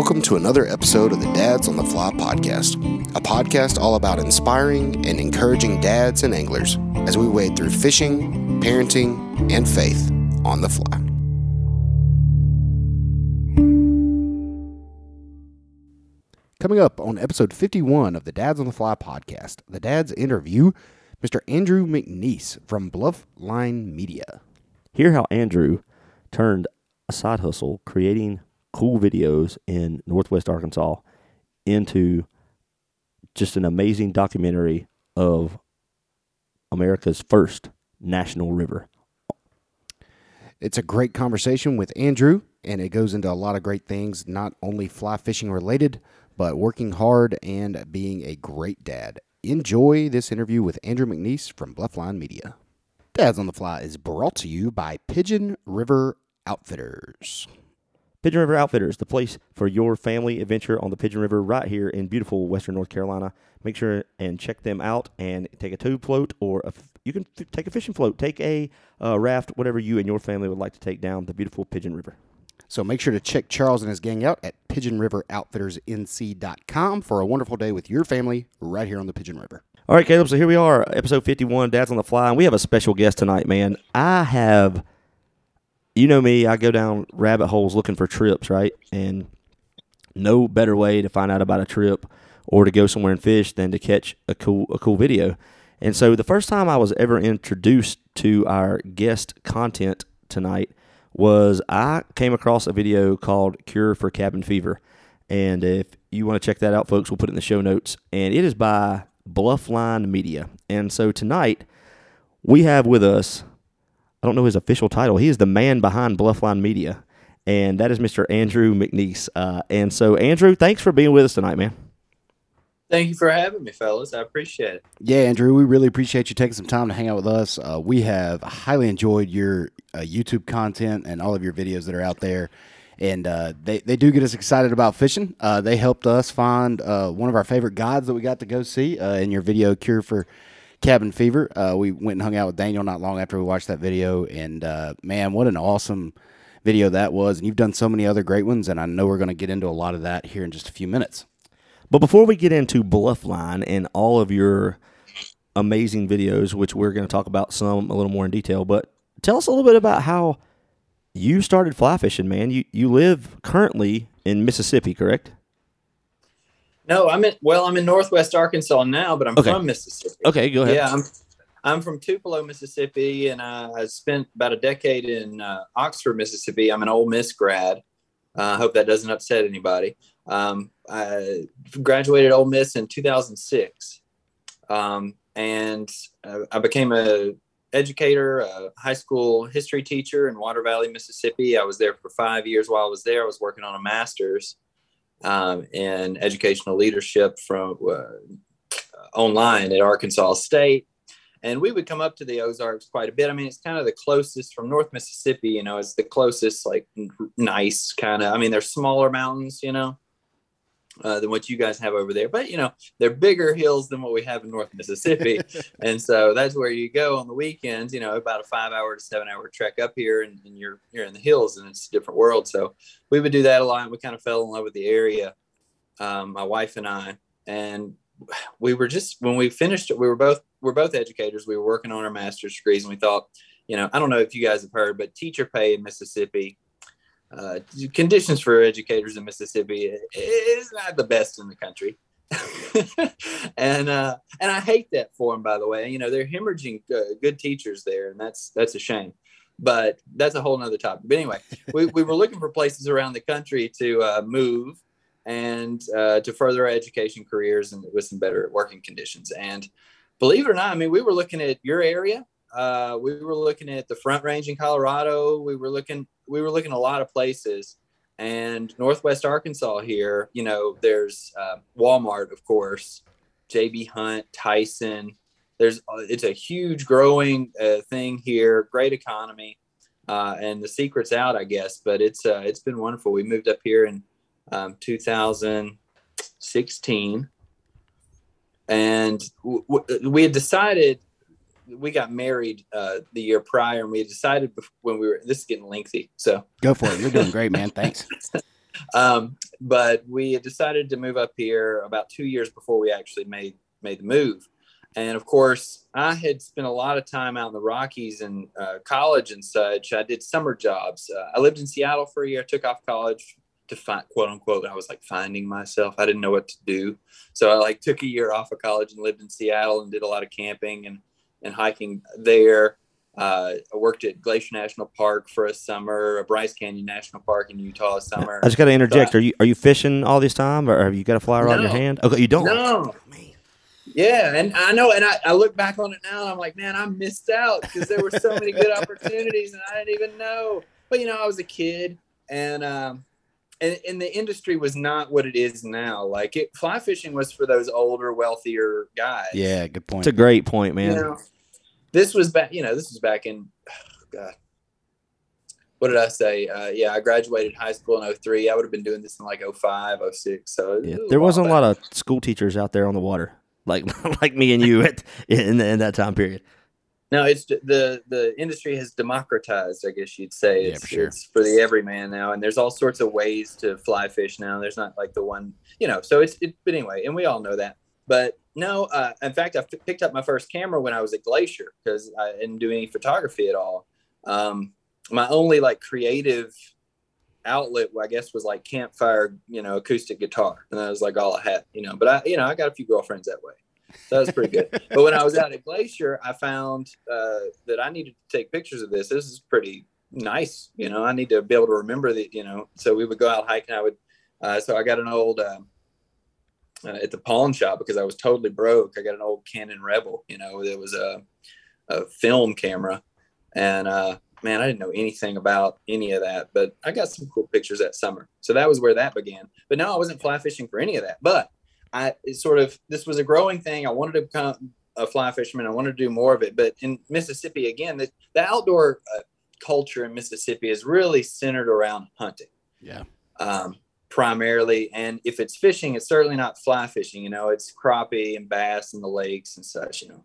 welcome to another episode of the Dads on the Fly podcast, a podcast all about inspiring and encouraging dads and anglers as we wade through fishing, parenting, and faith on the fly. Coming up on episode 51 of the Dads on the Fly podcast, the dads interview Mr. Andrew McNeese from Bluffline Media. Hear how Andrew turned a side hustle creating cool videos in Northwest Arkansas into just an amazing documentary of America's first national river. It's a great conversation with Andrew, and it goes into a lot of great things, not only fly fishing related, but working hard and being a great dad. Enjoy this interview with Andrew McNeese from Bluffline Media. Dads on the Fly is brought to you by Pigeon River Outfitters. Pigeon River Outfitters, the place for your family adventure on the Pigeon River right here in beautiful Western North Carolina. Make sure and check them out and take a tube float or a you can f- take a fishing float, take a uh, raft, whatever you and your family would like to take down the beautiful Pigeon River. So make sure to check Charles and his gang out at pigeonriveroutfittersnc.com for a wonderful day with your family right here on the Pigeon River. All right, Caleb. So here we are, episode 51, Dad's on the Fly, and we have a special guest tonight, man. I have, you know me, I go down rabbit holes looking for trips, right? And no better way to find out about a trip or to go somewhere and fish than to catch a cool a cool video. And so the first time I was ever introduced to our guest content tonight was I came across a video called Cure for Cabin Fever. And if you want to check that out, folks, we'll put it in the show notes. And it is by Bluffline Media. And so tonight we have with us, I don't know his official title, he is the man behind Bluffline Media. And that is Mr. Andrew McNeese. Uh, and so, Andrew, thanks for being with us tonight, man. Thank you for having me, fellas. I appreciate it. Yeah, Andrew, we really appreciate you taking some time to hang out with us. Uh, we have highly enjoyed your uh, YouTube content and all of your videos that are out there. And uh, they, they do get us excited about fishing. Uh, they helped us find uh, one of our favorite guides that we got to go see uh, in your video, Cure for Cabin Fever. Uh, we went and hung out with Daniel not long after we watched that video. And uh, man, what an awesome video that was. And you've done so many other great ones. And I know we're going to get into a lot of that here in just a few minutes. But before we get into Bluffline and all of your amazing videos, which we're going to talk about some a little more in detail, but tell us a little bit about how you started fly fishing, man. You you live currently in Mississippi, correct? No, I'm in. Well, I'm in Northwest Arkansas now, but I'm Okay. from Mississippi. Okay, go ahead. Yeah, I'm. I'm from Tupelo, Mississippi, and I, I spent about a decade in uh, Oxford, Mississippi. I'm an Ole Miss grad. Uh, I hope that doesn't upset anybody. Um, I graduated Ole Miss in 2006, um, and uh, I became a educator, a high school history teacher in Water Valley, Mississippi. I was there for five years. While I was there, I was working on a master's um, in educational leadership from uh, online at Arkansas State. And we would come up to the Ozarks quite a bit. I mean, it's kind of the closest from North Mississippi, you know, it's the closest, like nice kind of, I mean, they're smaller mountains, you know, uh, than what you guys have over there. But, you know, they're bigger hills than what we have in North Mississippi. and so that's where you go on the weekends, you know, about a five hour to seven hour trek up here and, and you're, you're in the hills and it's a different world. So we would do that a lot. And we kind of fell in love with the area, um, my wife and I. And we were just when we finished it, we were both we're both educators. We were working on our master's degrees, and we thought, you know, I don't know if you guys have heard, but teacher pay in Mississippi, uh, conditions for educators in Mississippi is not the best in the country. and uh, and I hate that for them. By the way, you know they're hemorrhaging uh, good teachers there, and that's that's a shame. But that's a whole nother topic. But anyway, we, we were looking for places around the country to uh, move and uh, to further our education careers and with some better working conditions. And believe it or not, I mean, we were looking at your area. Uh, we were looking at the Front Range in Colorado. We were looking, we were looking a lot of places. And Northwest Arkansas here, you know, there's uh, Walmart, of course, JB Hunt, Tyson. There's, uh, it's a huge growing uh, thing here. Great economy, uh, and the secret's out, I guess. But it's uh, it's been wonderful. We moved up here in um, 2016 and we had decided we got married uh, the year prior and we decided when we were this is getting lengthy so Go for it. You're doing great, man. Thanks. um, but we had decided to move up here about two years before we actually made made the move. And of course, I had spent a lot of time out in the Rockies and uh, college and such. I did summer jobs. Uh, I lived in Seattle for a year. Took off college to find quote unquote. I was like finding myself. I didn't know what to do, so I like took a year off of college and lived in Seattle and did a lot of camping and and hiking there. Uh, I worked at Glacier National Park for a summer, a Bryce Canyon National Park in Utah a summer. I just got to interject. Are you are you fishing all this time, or have you got a fly rod in your hand? Okay, you don't. No. Yeah, and I know, and I, I look back on it now, and I'm like, man, I missed out because there were so many good opportunities, and I didn't even know. But you know, I was a kid, and um, and, and the industry was not what it is now. Like it, fly fishing was for those older, wealthier guys. Yeah, good point. It's a great point, man. You know, this was back. You know, this was back in. oh, God, what did I say? Uh, yeah, I graduated high school in 03. I would have been doing this in like 05, 06. So it Yeah, was there wasn't a lot of school teachers out there on the water, like like me and you at in, in that time period. No, it's the the industry has democratized. I guess you'd say Yeah, it's, for sure. it's for the everyman now, and there's all sorts of ways to fly fish now. There's not like the one, you know. So it's it, but anyway, and we all know that. But no, uh, in fact, I f- picked up my first camera when I was at Glacier because I didn't do any photography at all. Um, my only like creative outlet, I guess, was like campfire, you know, acoustic guitar, and that was like all I had, you know. But I, you know, I got a few girlfriends that way. So that was pretty good. but when I was out at Glacier, I found uh, that I needed to take pictures of this. This is pretty nice. You know, I need to be able to remember that, you know, so we would go out hiking. I would, uh, so I got an old, um, uh, at the pawn shop because I was totally broke. I got an old Canon Rebel, you know, it was a, a film camera. And, uh, man, I didn't know anything about any of that, but I got some cool pictures that summer. So that was where that began. But no, I wasn't fly fishing for any of that. But I it sort of this was a growing thing. I wanted to become a fly fisherman. I wanted to do more of it. But in Mississippi, again, the, the outdoor uh, culture in Mississippi is really centered around hunting yeah. um, primarily. And if it's fishing, it's certainly not fly fishing. You know, it's crappie and bass in the lakes and such. You know,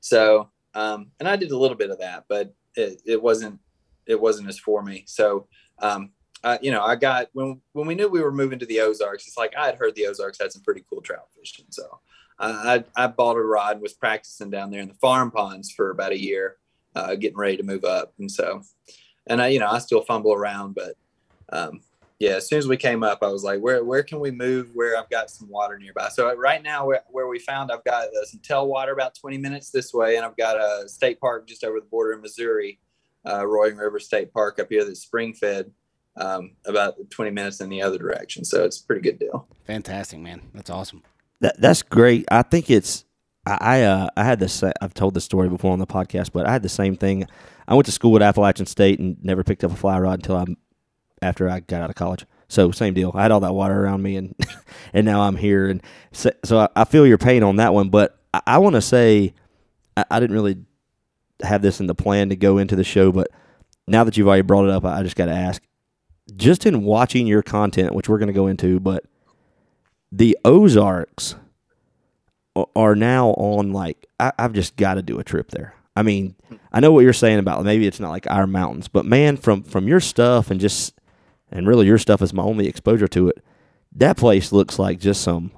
so um, and I did a little bit of that, but it, it wasn't it wasn't as for me. So um, uh, you know, I got when when we knew we were moving to the Ozarks. It's like I had heard the Ozarks had some pretty cool trout fishing, so I I, bought a rod and was practicing down there in the farm ponds for about a year, uh, getting ready to move up. And so, and I you know I still fumble around, but um, yeah, as soon as we came up, I was like, where where can we move where I've got some water nearby? So right now, where, where we found, I've got uh, some tailwater about 20 minutes this way, and I've got a state park just over the border in Missouri, uh, Roaring River State Park up here that's spring fed, um, about 20 minutes in the other direction. So it's a pretty good deal. Fantastic, man. That's awesome. That that's great. I think it's I I, uh, I had this. I've told this story before on the podcast, but I had the same thing. I went to school at Appalachian State and never picked up a fly rod until I after I got out of college. So same deal. I had all that water around me, and and now I'm here, and so, so I, I feel your pain on that one. But I, I want to say I, I didn't really have this in the plan to go into the show, but now that you've already brought it up, I, I just got to ask. Just in watching your content, which we're going to go into, but the Ozarks are now on like I, I've just got to do a trip there. I mean, I know what you're saying about maybe it's not like our mountains, but man, from from your stuff and just and really your stuff is my only exposure to it. That place looks like just some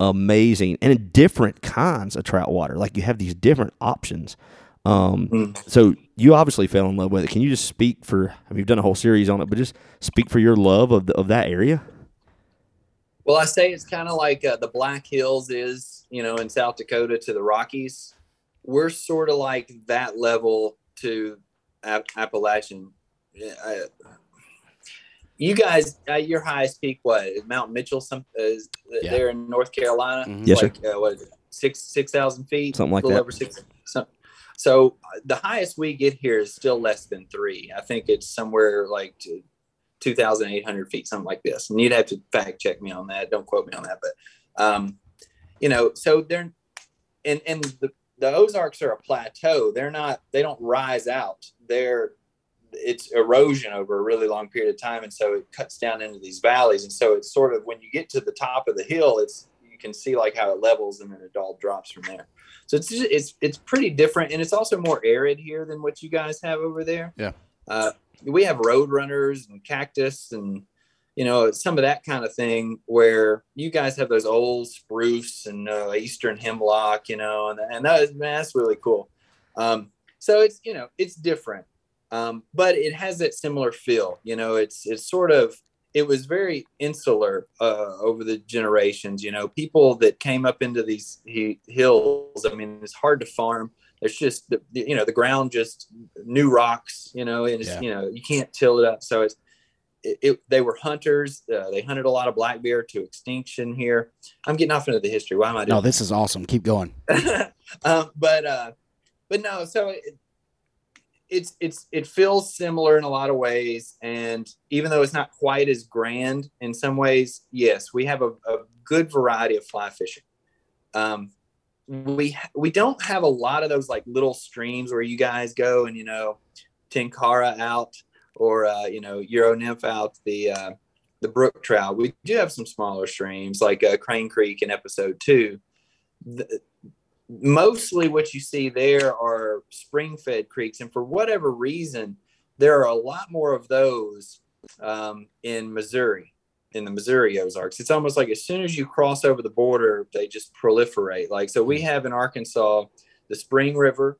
amazing and different kinds of trout water. Like you have these different options. Um, Mm. so you obviously fell in love with it. Can you just speak for? I mean, you've done a whole series on it, but just speak for your love of the, of that area. Well, I say it's kind of like uh, the Black Hills is, you know, in South Dakota to the Rockies. We're sort of like that level to App- Appalachian. Yeah, I, you guys, uh, your highest peak, what is Mount Mitchell? Some is Yeah. there in North Carolina. Mhm. Yes, sir. like, Uh, what is it? Six six thousand feet, Something like a little that. Over six. So, uh, the highest we get here is still less than three. I think it's somewhere like to 2,800 feet, something like this. And you'd have to fact check me on that. Don't quote me on that. But, um, you know, so they're, and, and the, the Ozarks are a plateau. They're not, they don't rise out. They're, it's erosion over a really long period of time. And so it cuts down into these valleys. And so it's sort of, when you get to the top of the hill, it's, you can see like how it levels and then it all drops from there. So it's, just, it's, it's pretty different. And it's also more arid here than what you guys have over there. Yeah. Uh, we have road runners and cactus and you know, some of that kind of thing where you guys have those old spruce and uh, eastern hemlock, you know, and, and that is, man, that's really cool. Um, so it's, you know, it's different. Um, but it has that similar feel, you know, it's, it's sort of, it was very insular uh, over the generations. You know, people that came up into these he, hills. I mean, it's hard to farm. There's just the, you know the ground just new rocks. You know, and yeah. you know you can't till it up. So it's it, it, they were hunters. Uh, they hunted a lot of black bear to extinction here. I'm getting off into the history. Why am I doing? No, this is awesome. Keep going. um, but uh, but no. So it, it's it's it feels similar in a lot of ways, and even though it's not quite as grand in some ways, yes, we have a, a good variety of fly fishing. Um, we we don't have a lot of those like little streams where you guys go and you know tenkara out or uh, you know euro nymph out the uh, the brook trout. We do have some smaller streams like uh, Crane Creek in episode two. The, mostly what you see there are spring fed creeks. And for whatever reason, there are a lot more of those um, in Missouri, in the Missouri Ozarks. It's almost like as soon as you cross over the border, they just proliferate. Like, so we have in Arkansas the Spring River,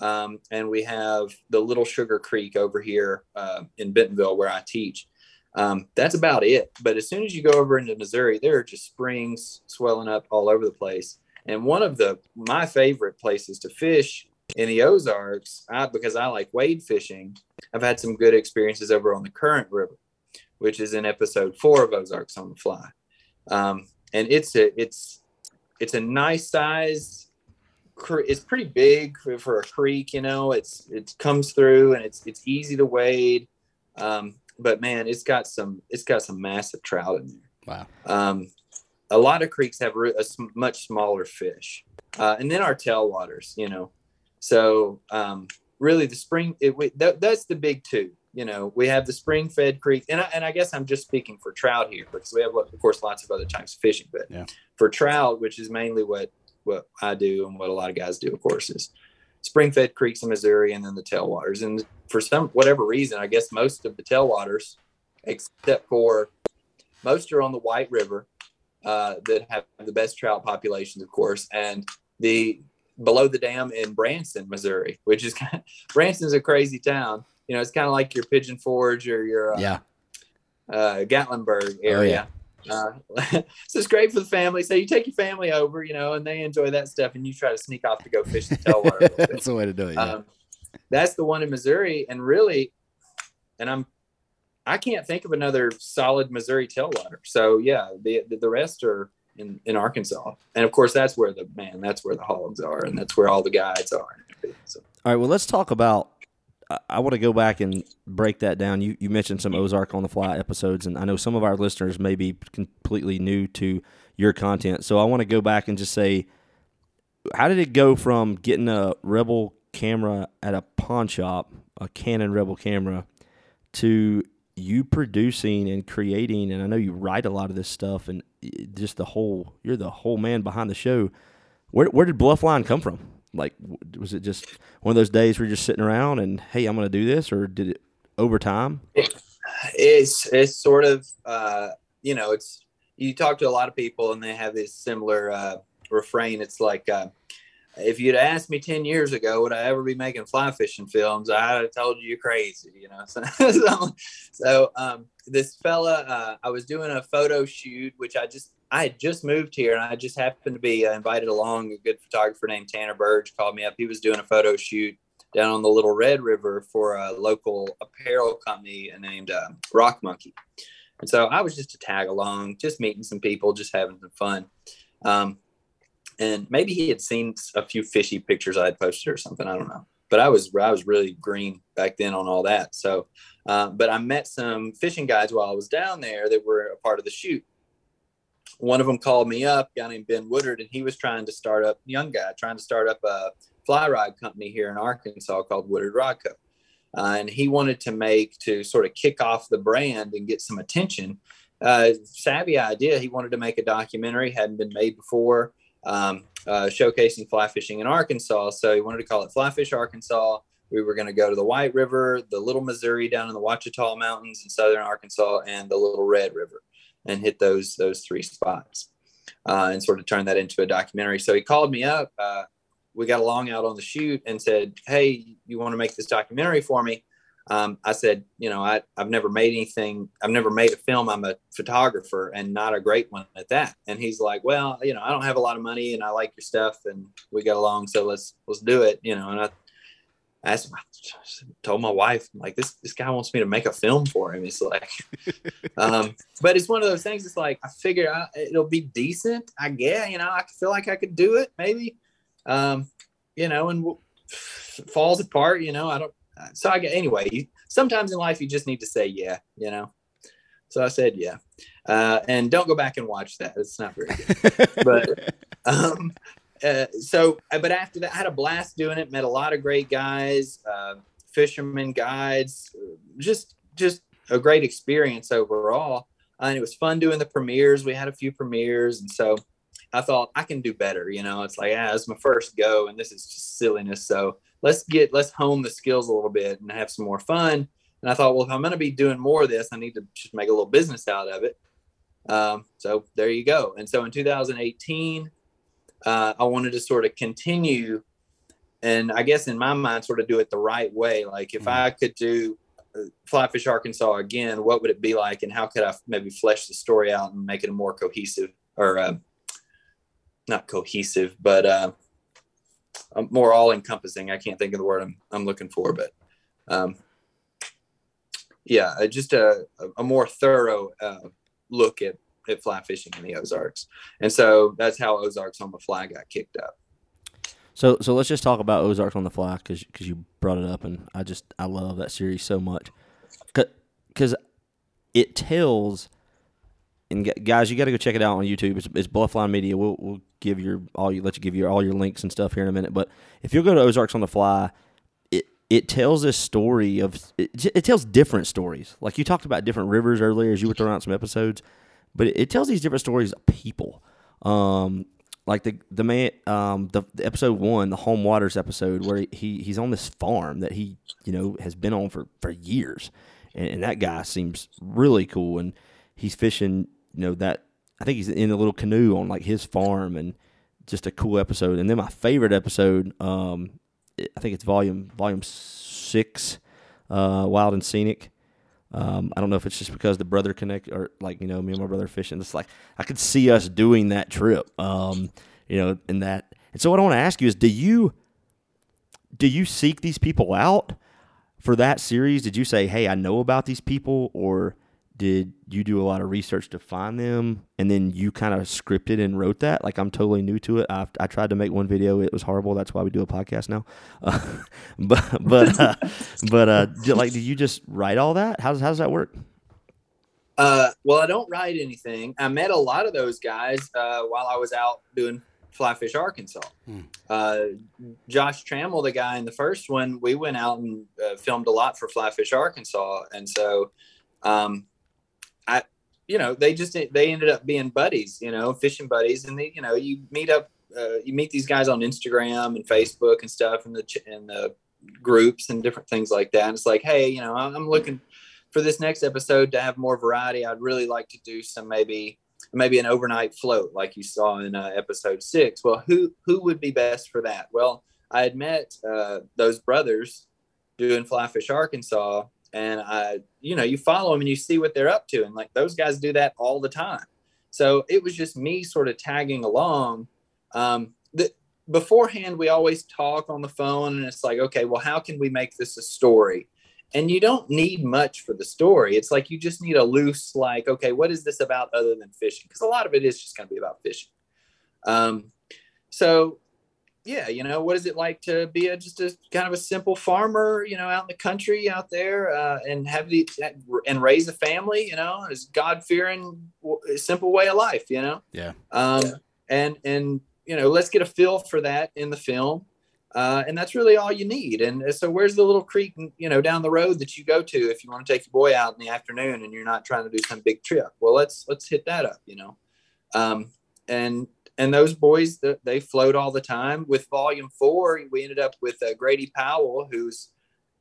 um, and we have the Little Sugar Creek over here uh, in Bentonville where I teach. Um, that's about it. But as soon as you go over into Missouri, there are just springs swelling up all over the place. And one of the my favorite places to fish in the Ozarks, I, because I like wade fishing, I've had some good experiences over on the Current River, which is in episode four of Ozarks on the Fly. Um, and it's a it's it's a nice size. It's pretty big for, for, a creek, you know. It's it comes through and it's it's easy to wade. Um, but man, it's got some it's got some massive trout in there. Wow. Um, a lot of creeks have a much smaller fish, uh, and then our tailwaters, you know. So um, really, the spring it, we, that, that's the big two. You know, we have the spring fed creek, and I, and I guess I'm just speaking for trout here because we have, of course, lots of other types of fishing. But yeah. for trout, which is mainly what what I do and what a lot of guys do, of course, is spring fed creeks in Missouri, and then the tailwaters. And for some whatever reason, I guess most of the tailwaters, except for most are on the White River, uh, that have the best trout populations, of course, and the below the dam in Branson, Missouri, which is kind of, Branson's a crazy town. You know, it's kind of like your Pigeon Forge or your uh, yeah uh, Gatlinburg area. Oh, yeah. Uh, so it's great for the family. So you take your family over, you know, and they enjoy that stuff, and you try to sneak off to go fish the tailwater. that's the way to do it. Yeah. Um, that's the one in Missouri, and really, and I'm I can't think of another solid Missouri tailwater. So yeah, the the rest are in, in Arkansas, and of course that's where the man, that's where the hogs are, and that's where all the guides are. So. All right, well let's talk about. I, I want to go back and break that down. You you mentioned some Ozark on the fly episodes, and I know some of our listeners may be completely new to your content. So I want to go back and just say, how did it go from getting a Rebel camera at a pawn shop, a Canon Rebel camera, to you producing and creating, and I know you write a lot of this stuff, and just the whole you're the whole man behind the show. Where where did Bluffline come from? Like, was it just one of those days where you're just sitting around and hey, I'm to do this, or did it over time? It's it's sort of uh, you know it's you talk to a lot of people and they have this similar uh, refrain. It's like uh, if you'd asked me 10 years ago, would I ever be making fly fishing films? I'd have told you you're crazy, you know? So, so um, this fella, uh, I was doing a photo shoot, which I just, I had just moved here and I just happened to be uh, invited along. A good photographer named Tanner Burge called me up. He was doing a photo shoot down on the Little Red River for a local apparel company named uh, Rock Monkey. And so I was just to tag along, just meeting some people, just having some fun. Um, and maybe he had seen a few fishy pictures I had posted or something. I don't know, but I was I was really green back then on all that. So, uh, but I met some fishing guys while I was down there that were a part of the shoot. One of them called me up, a guy named Ben Woodard, and he was trying to start up, a young guy, trying to start up a fly rod company here in Arkansas called Woodard Rod Co. Uh, and he wanted to make to sort of kick off the brand and get some attention. Uh, savvy idea. He wanted to make a documentary, hadn't been made before um, uh, showcasing fly fishing in Arkansas. So he wanted to call it Fly Fish Arkansas We were going to go to the White River, the Little Missouri down in the Ouachita Mountains in southern Arkansas, and the Little Red River, and hit those those three spots, uh, and sort of turn that into a documentary. So he called me up. Uh, we got along out on the shoot and said, "Hey, you want to make this documentary for me?" Um, I said, "You know, I, I've never made anything. I've never made a film. I'm a photographer and not a great one at that." And he's like, "Well, you know, I don't have a lot of money and I like your stuff and we got along, so let's let's do it." You know, and I asked, I told my wife, like, "This this guy wants me to make a film for him." It's like, um, but it's one of those things. It's like I figure I, it'll be decent. I guess you know, I feel like I could do it maybe um, you know, and w- falls apart, you know, I don't, so I get, anyway, sometimes in life you just need to say, yeah, you know? So I said, yeah. Uh, and don't go back and watch that. It's not very good, but, um, uh, so, uh, but after that, I had a blast doing it. Met a lot of great guys, uh, fishermen, guides, just just a great experience overall. Uh, and it was fun doing the premieres. We had a few premieres, and so I thought I can do better. You know, it's like, ah, it's my first go and this is just silliness. So let's get, let's hone the skills a little bit and have some more fun. And I thought, well, if I'm going to be doing more of this, I need to just make a little business out of it. Um, so there you go. And so in 2018, uh, I wanted to sort of continue and I guess in my mind, sort of do it the right way. Like if mm-hmm. I could do uh, Fly Fish Arkansas again, what would it be like? And how could I maybe flesh the story out and make it a more cohesive or uh, not cohesive, but uh, more all encompassing. I can't think of the word I'm, I'm looking for, but um, yeah, uh, just a, a more thorough uh, look at, at fly fishing in the Ozarks. And so that's how Ozarks on the Fly got kicked up. So, so let's just talk about Ozarks on the Fly because because you brought it up, and I just I love that series so much because it tells and guys, you got to go check it out on YouTube. It's, it's Bluffline Media. We'll, we'll give your all you let you give you all your links and stuff here in a minute. But if you'll go to Ozarks on the Fly, it it tells a story of it, it tells different stories. Like you talked about different rivers earlier as you were throwing out some episodes, but it, it tells these different stories of people. Um, like the the man um the, the, episode one the home waters episode where he he's on this farm that he you know has been on for for years and, and that guy seems really cool and he's fishing you know that I think he's in a little canoe on like his farm and just a cool episode. And then my favorite episode, um, I think it's volume volume six, uh, Wild and Scenic. Um, I don't know if it's just because the brother connect or like you know me and my brother fishing. It's like I could see us doing that trip. Um, you know, in that. And so what I want to ask you is, do you do you seek these people out for that series? Did you say, hey, I know about these people, or did you do a lot of research to find them and then you kind of scripted and wrote that? Like i'm totally new to it. I i tried to make one video. It was horrible. That's why we do a podcast now. Uh, but but uh, but uh like did you just write all that? How does, how does that work? Uh well i don't write anything. I met a lot of those guys uh while i was out doing flyfish arkansas. Hmm. uh josh trammell the guy in the first one we went out and uh, filmed a lot for flyfish arkansas. And so um I, you know, they just they ended up being buddies, you know, fishing buddies, and they, you know, you meet up, uh, you meet these guys on Instagram and Facebook and stuff, and the and the groups and different things like that. And it's like, hey, you know, I'm looking for this next episode to have more variety. I'd really like to do some maybe maybe an overnight float like you saw in uh, episode six. Well, who who would be best for that? Well, I had met uh, those brothers doing Fly Fish Arkansas and I, you know, you follow them and you see what they're up to, and like those guys do that all the time. So it was just me sort of tagging along. Um, the, beforehand, we always talk on the phone, and it's like, okay, well, how can we make this a story? And you don't need much for the story. It's like you just need a loose, like, okay, what is this about other than fishing? Because a lot of it is just going to be about fishing. Um, so yeah, you know, what is it like to be a, just a kind of a simple farmer, you know, out in the country out there uh, and have the and raise a family, you know, is God fearing, simple way of life, you know? Yeah. Um, yeah. and, and, you know, let's get a feel for that in the film. Uh, and that's really all you need. And so where's the little creek, you know, down the road that you go to if you want to take your boy out in the afternoon and you're not trying to do some big trip? Well, let's, let's hit that up, you know? Um, and and those boys they float all the time with volume four we ended up with uh, grady powell who's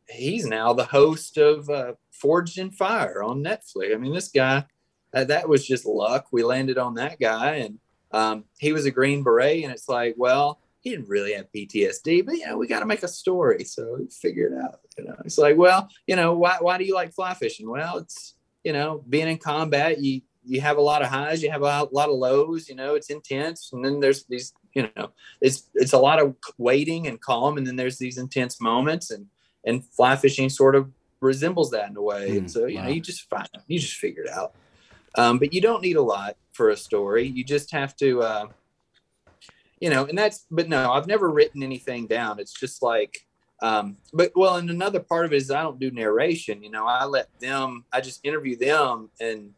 he's now the host of uh, Forged in Fire on Netflix. I mean, this guy, uh, that was just luck. We landed on that guy, and um, he was a Green Beret, and it's like, well, he didn't really have PTSD, but you know, we got to make a story, so figure it out. You know, it's like, well, you know, why why do you like fly fishing? Well, it's you know, being in combat, you you have a lot of highs, you have a lot of lows. You know, it's intense, and then there's these, you know, it's it's a lot of waiting and calm, and then there's these intense moments, and and fly fishing sort of resembles that in a way. Mm, and so you wow. know, you just find you just figure it out. Um, but you don't need a lot for a story. You just have to, uh, you know, and that's. But no, I've never written anything down. It's just like um, but well, and another part of it is I don't do narration. You know, I let them. I just interview them, and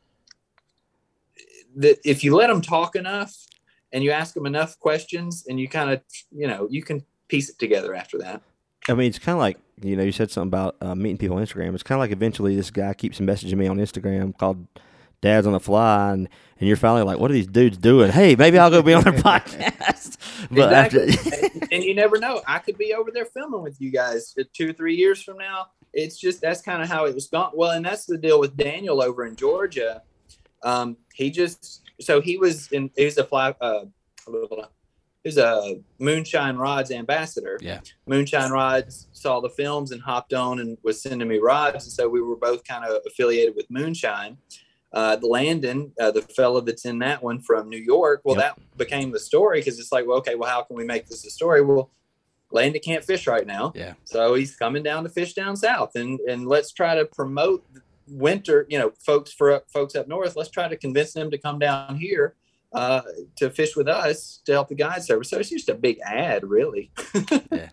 that if you let them talk enough, and you ask them enough questions, and you kind of, you know, you can piece it together after that. I mean, it's kind of like you know, you said something about uh, meeting people on Instagram. It's kind of like eventually this guy keeps messaging me on Instagram called Dads on the Fly, and, and you're finally like, what are these dudes doing? Hey, maybe I'll go be on their podcast. but exactly. after, and you never know, I could be over there filming with you guys two or three years from now. It's just that's kind of how it was gone. Well, and that's the deal with Daniel over in Georgia. Um, he just so he was in. He's a fly. Uh, he's a Moonshine Rods ambassador. Yeah. Moonshine Rods saw the films and hopped on and was sending me rods, and so we were both kind of affiliated with Moonshine uh, the Landon, uh, the fellow that's in that one from New York. Well, yep. that became the story because it's like, well, okay, well, how can we make this a story? Well, Landon can't fish right now. Yeah. So he's coming down to fish down south, and and let's try to promote winter. You know, folks for folks up north. Let's try to convince them to come down here uh, to fish with us to help the guide service. So it's just a big ad, really. yeah.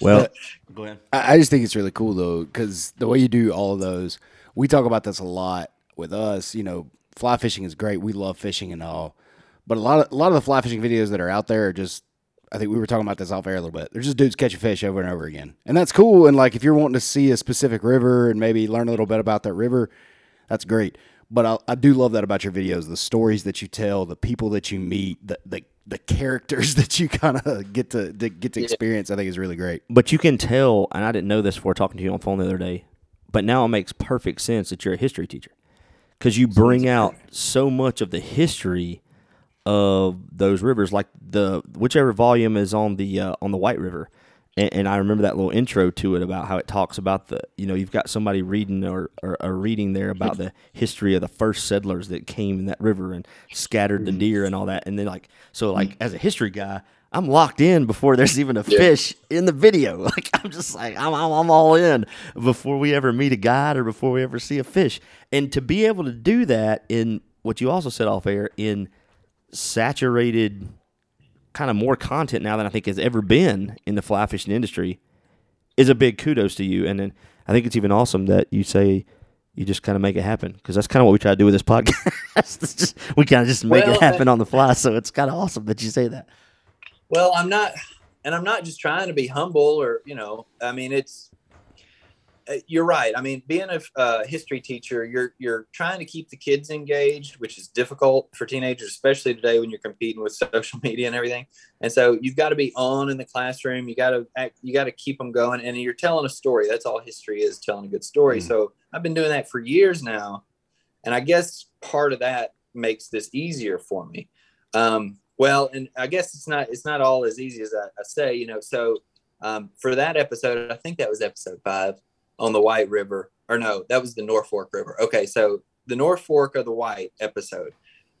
Well, go ahead. I, I just think it's really cool though, because the way you do all of those, we talk about this a lot with us, you know, fly fishing is great. We love fishing and all, but a lot of a lot of the fly fishing videos that are out there are just. I think we were talking about this off air a little bit. They're just dudes catching fish over and over again, and that's cool. And like, if you're wanting to see a specific river and maybe learn a little bit about that river, that's great. But I, I do love that about your videos, the stories that you tell, the people that you meet, the the, the characters that you kind of get to, to, get to experience. I think is really great. But you can tell, and I didn't know this before talking to you on the phone the other day, but now it makes perfect sense that you're a history teacher because you bring out so much of the history of those rivers, like the whichever volume is on the uh, on the White River. And, and, I remember that little intro to it about how it talks about the you know you've got somebody reading or, or, or reading there about the history of the first settlers that came in that river and scattered the deer and all that, and then like so like as a history guy, I'm locked in before there's even a yeah. fish in the video. Like I'm just like I'm, I'm, I'm all in before we ever meet a guide or before we ever see a fish. And to be able to do that in what you also said off air in saturated kind of more content now than I think has ever been in the fly fishing industry is a big kudos to you. And then I think it's even awesome that you say you just kind of make it happen because that's kind of what we try to do with this podcast. just, we kind of just make well, it happen on the fly. So it's kind of awesome that you say that. Well, I'm not, and I'm not just trying to be humble or, you know, I mean, it's, you're right. I mean, being a uh, history teacher, you're you're trying to keep the kids engaged, which is difficult for teenagers, especially today when you're competing with social media and everything. And so you've got to be on in the classroom. You got to act, you got to keep them going, and you're telling a story. That's all history is, telling a good story. Mm. So I've been doing that for years now, and I guess part of that makes this easier for me. Um, well, and I guess it's not it's not all as easy as I, I say, you know. So um, for that episode, I think that was episode five on the White River, or no, that was the North Fork River. Okay, so the North Fork of the White episode.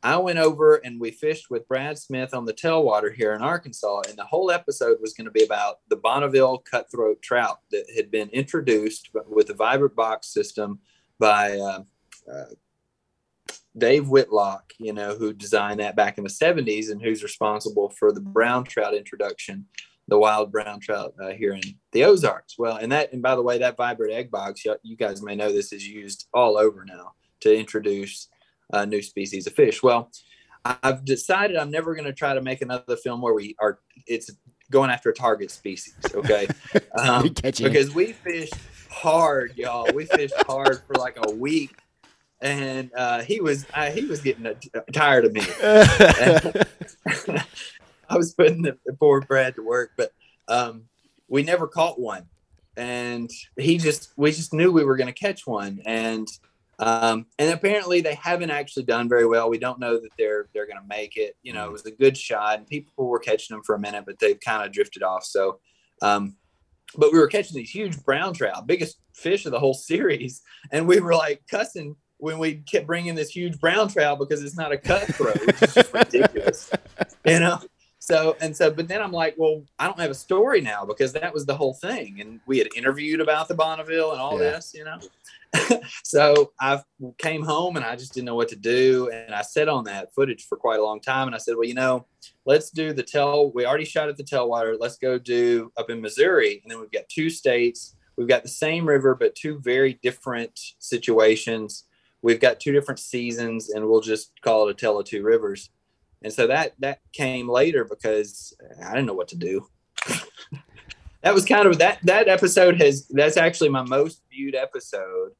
I went over and we fished with Brad Smith on the tailwater here in Arkansas, and the whole episode was going to be about the Bonneville cutthroat trout that had been introduced with the Vibert Box system by uh, uh, Dave Whitlock, you know, who designed that back in the 70s and who's responsible for the brown trout introduction, the wild brown trout uh, here in the Ozarks. Well, and that, and by the way, that Vibert egg box, you guys may know this is used all over now to introduce uh, new species of fish. Well, I've decided I'm never going to try to make another film where we are, it's going after a target species. Okay. Um, because we fish hard, y'all. We fished hard for like a week and uh, he was uh, he was getting uh, tired of me. I was putting the, the, poor Brad to work, but um, we never caught one. and he just we just knew we were going to catch one, and um, and apparently they haven't actually done very well. We don't know that they're they're going to make it. You know, it was a good shot, and people were catching them for a minute, but they've kind of drifted off. So, um, but we were catching these huge brown trout, biggest fish of the whole series, and we were like cussing when we kept bringing this huge brown trout because it's not a cutthroat, which is just ridiculous, you know. So and so, but then I'm like, well, I don't have a story now because that was the whole thing, and we had interviewed about the Bonneville and all Yeah. this, you know. so I came home and I just didn't know what to do, and I sat on that footage for quite a long time, and I said, well, you know, let's do the tell. We already shot at the Tailwater. Let's go do up in Missouri, and then we've got two states. We've got the same river, but two very different situations. We've got two different seasons, and we'll just call it a tell of two rivers. And so that that came later because I didn't know what to do. that was kind of that that episode has that's actually my most viewed episode,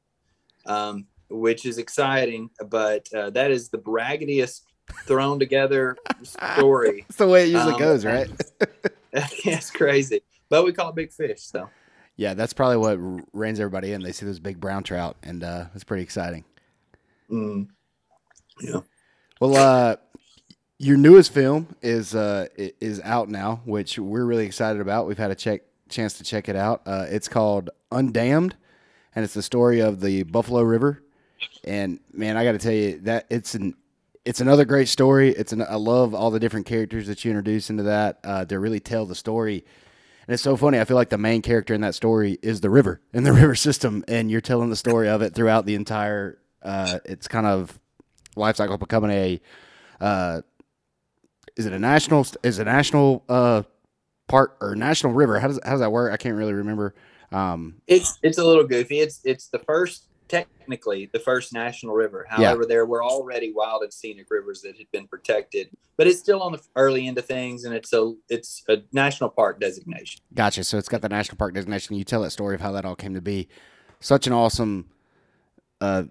um, which is exciting. But uh, that is the braggetiest thrown together story. That's the way it usually Um, goes, right? it's crazy, but we call it big fish. So Yeah, that's probably what reins everybody in. They see those big brown trout, and uh, it's pretty exciting. mm, yeah, Well, uh, your newest film is uh, is out now, which we're really excited about. We've had a check chance to check it out. Uh, it's called Undammed, and it's the story of the Buffalo River. And man, I got to tell you that it's an it's another great story. It's an I love all the different characters that you introduce into that uh, to really tell the story. And it's so funny. I feel like the main character in that story is the river and the river system, and you're telling the story of it throughout the entire. Uh, it's kind of life cycle becoming a. Is it a national? Is a national uh, park or national river? How does how does that work? I can't really remember. Um, it's it's a little goofy. It's it's the first technically the first national river. However, there were already wild and scenic rivers that had been protected, but it's still on the early end of things, and it's a it's a national park designation. Gotcha. So it's got the national park designation. You tell that story of how that all came to be. Such an awesome uh,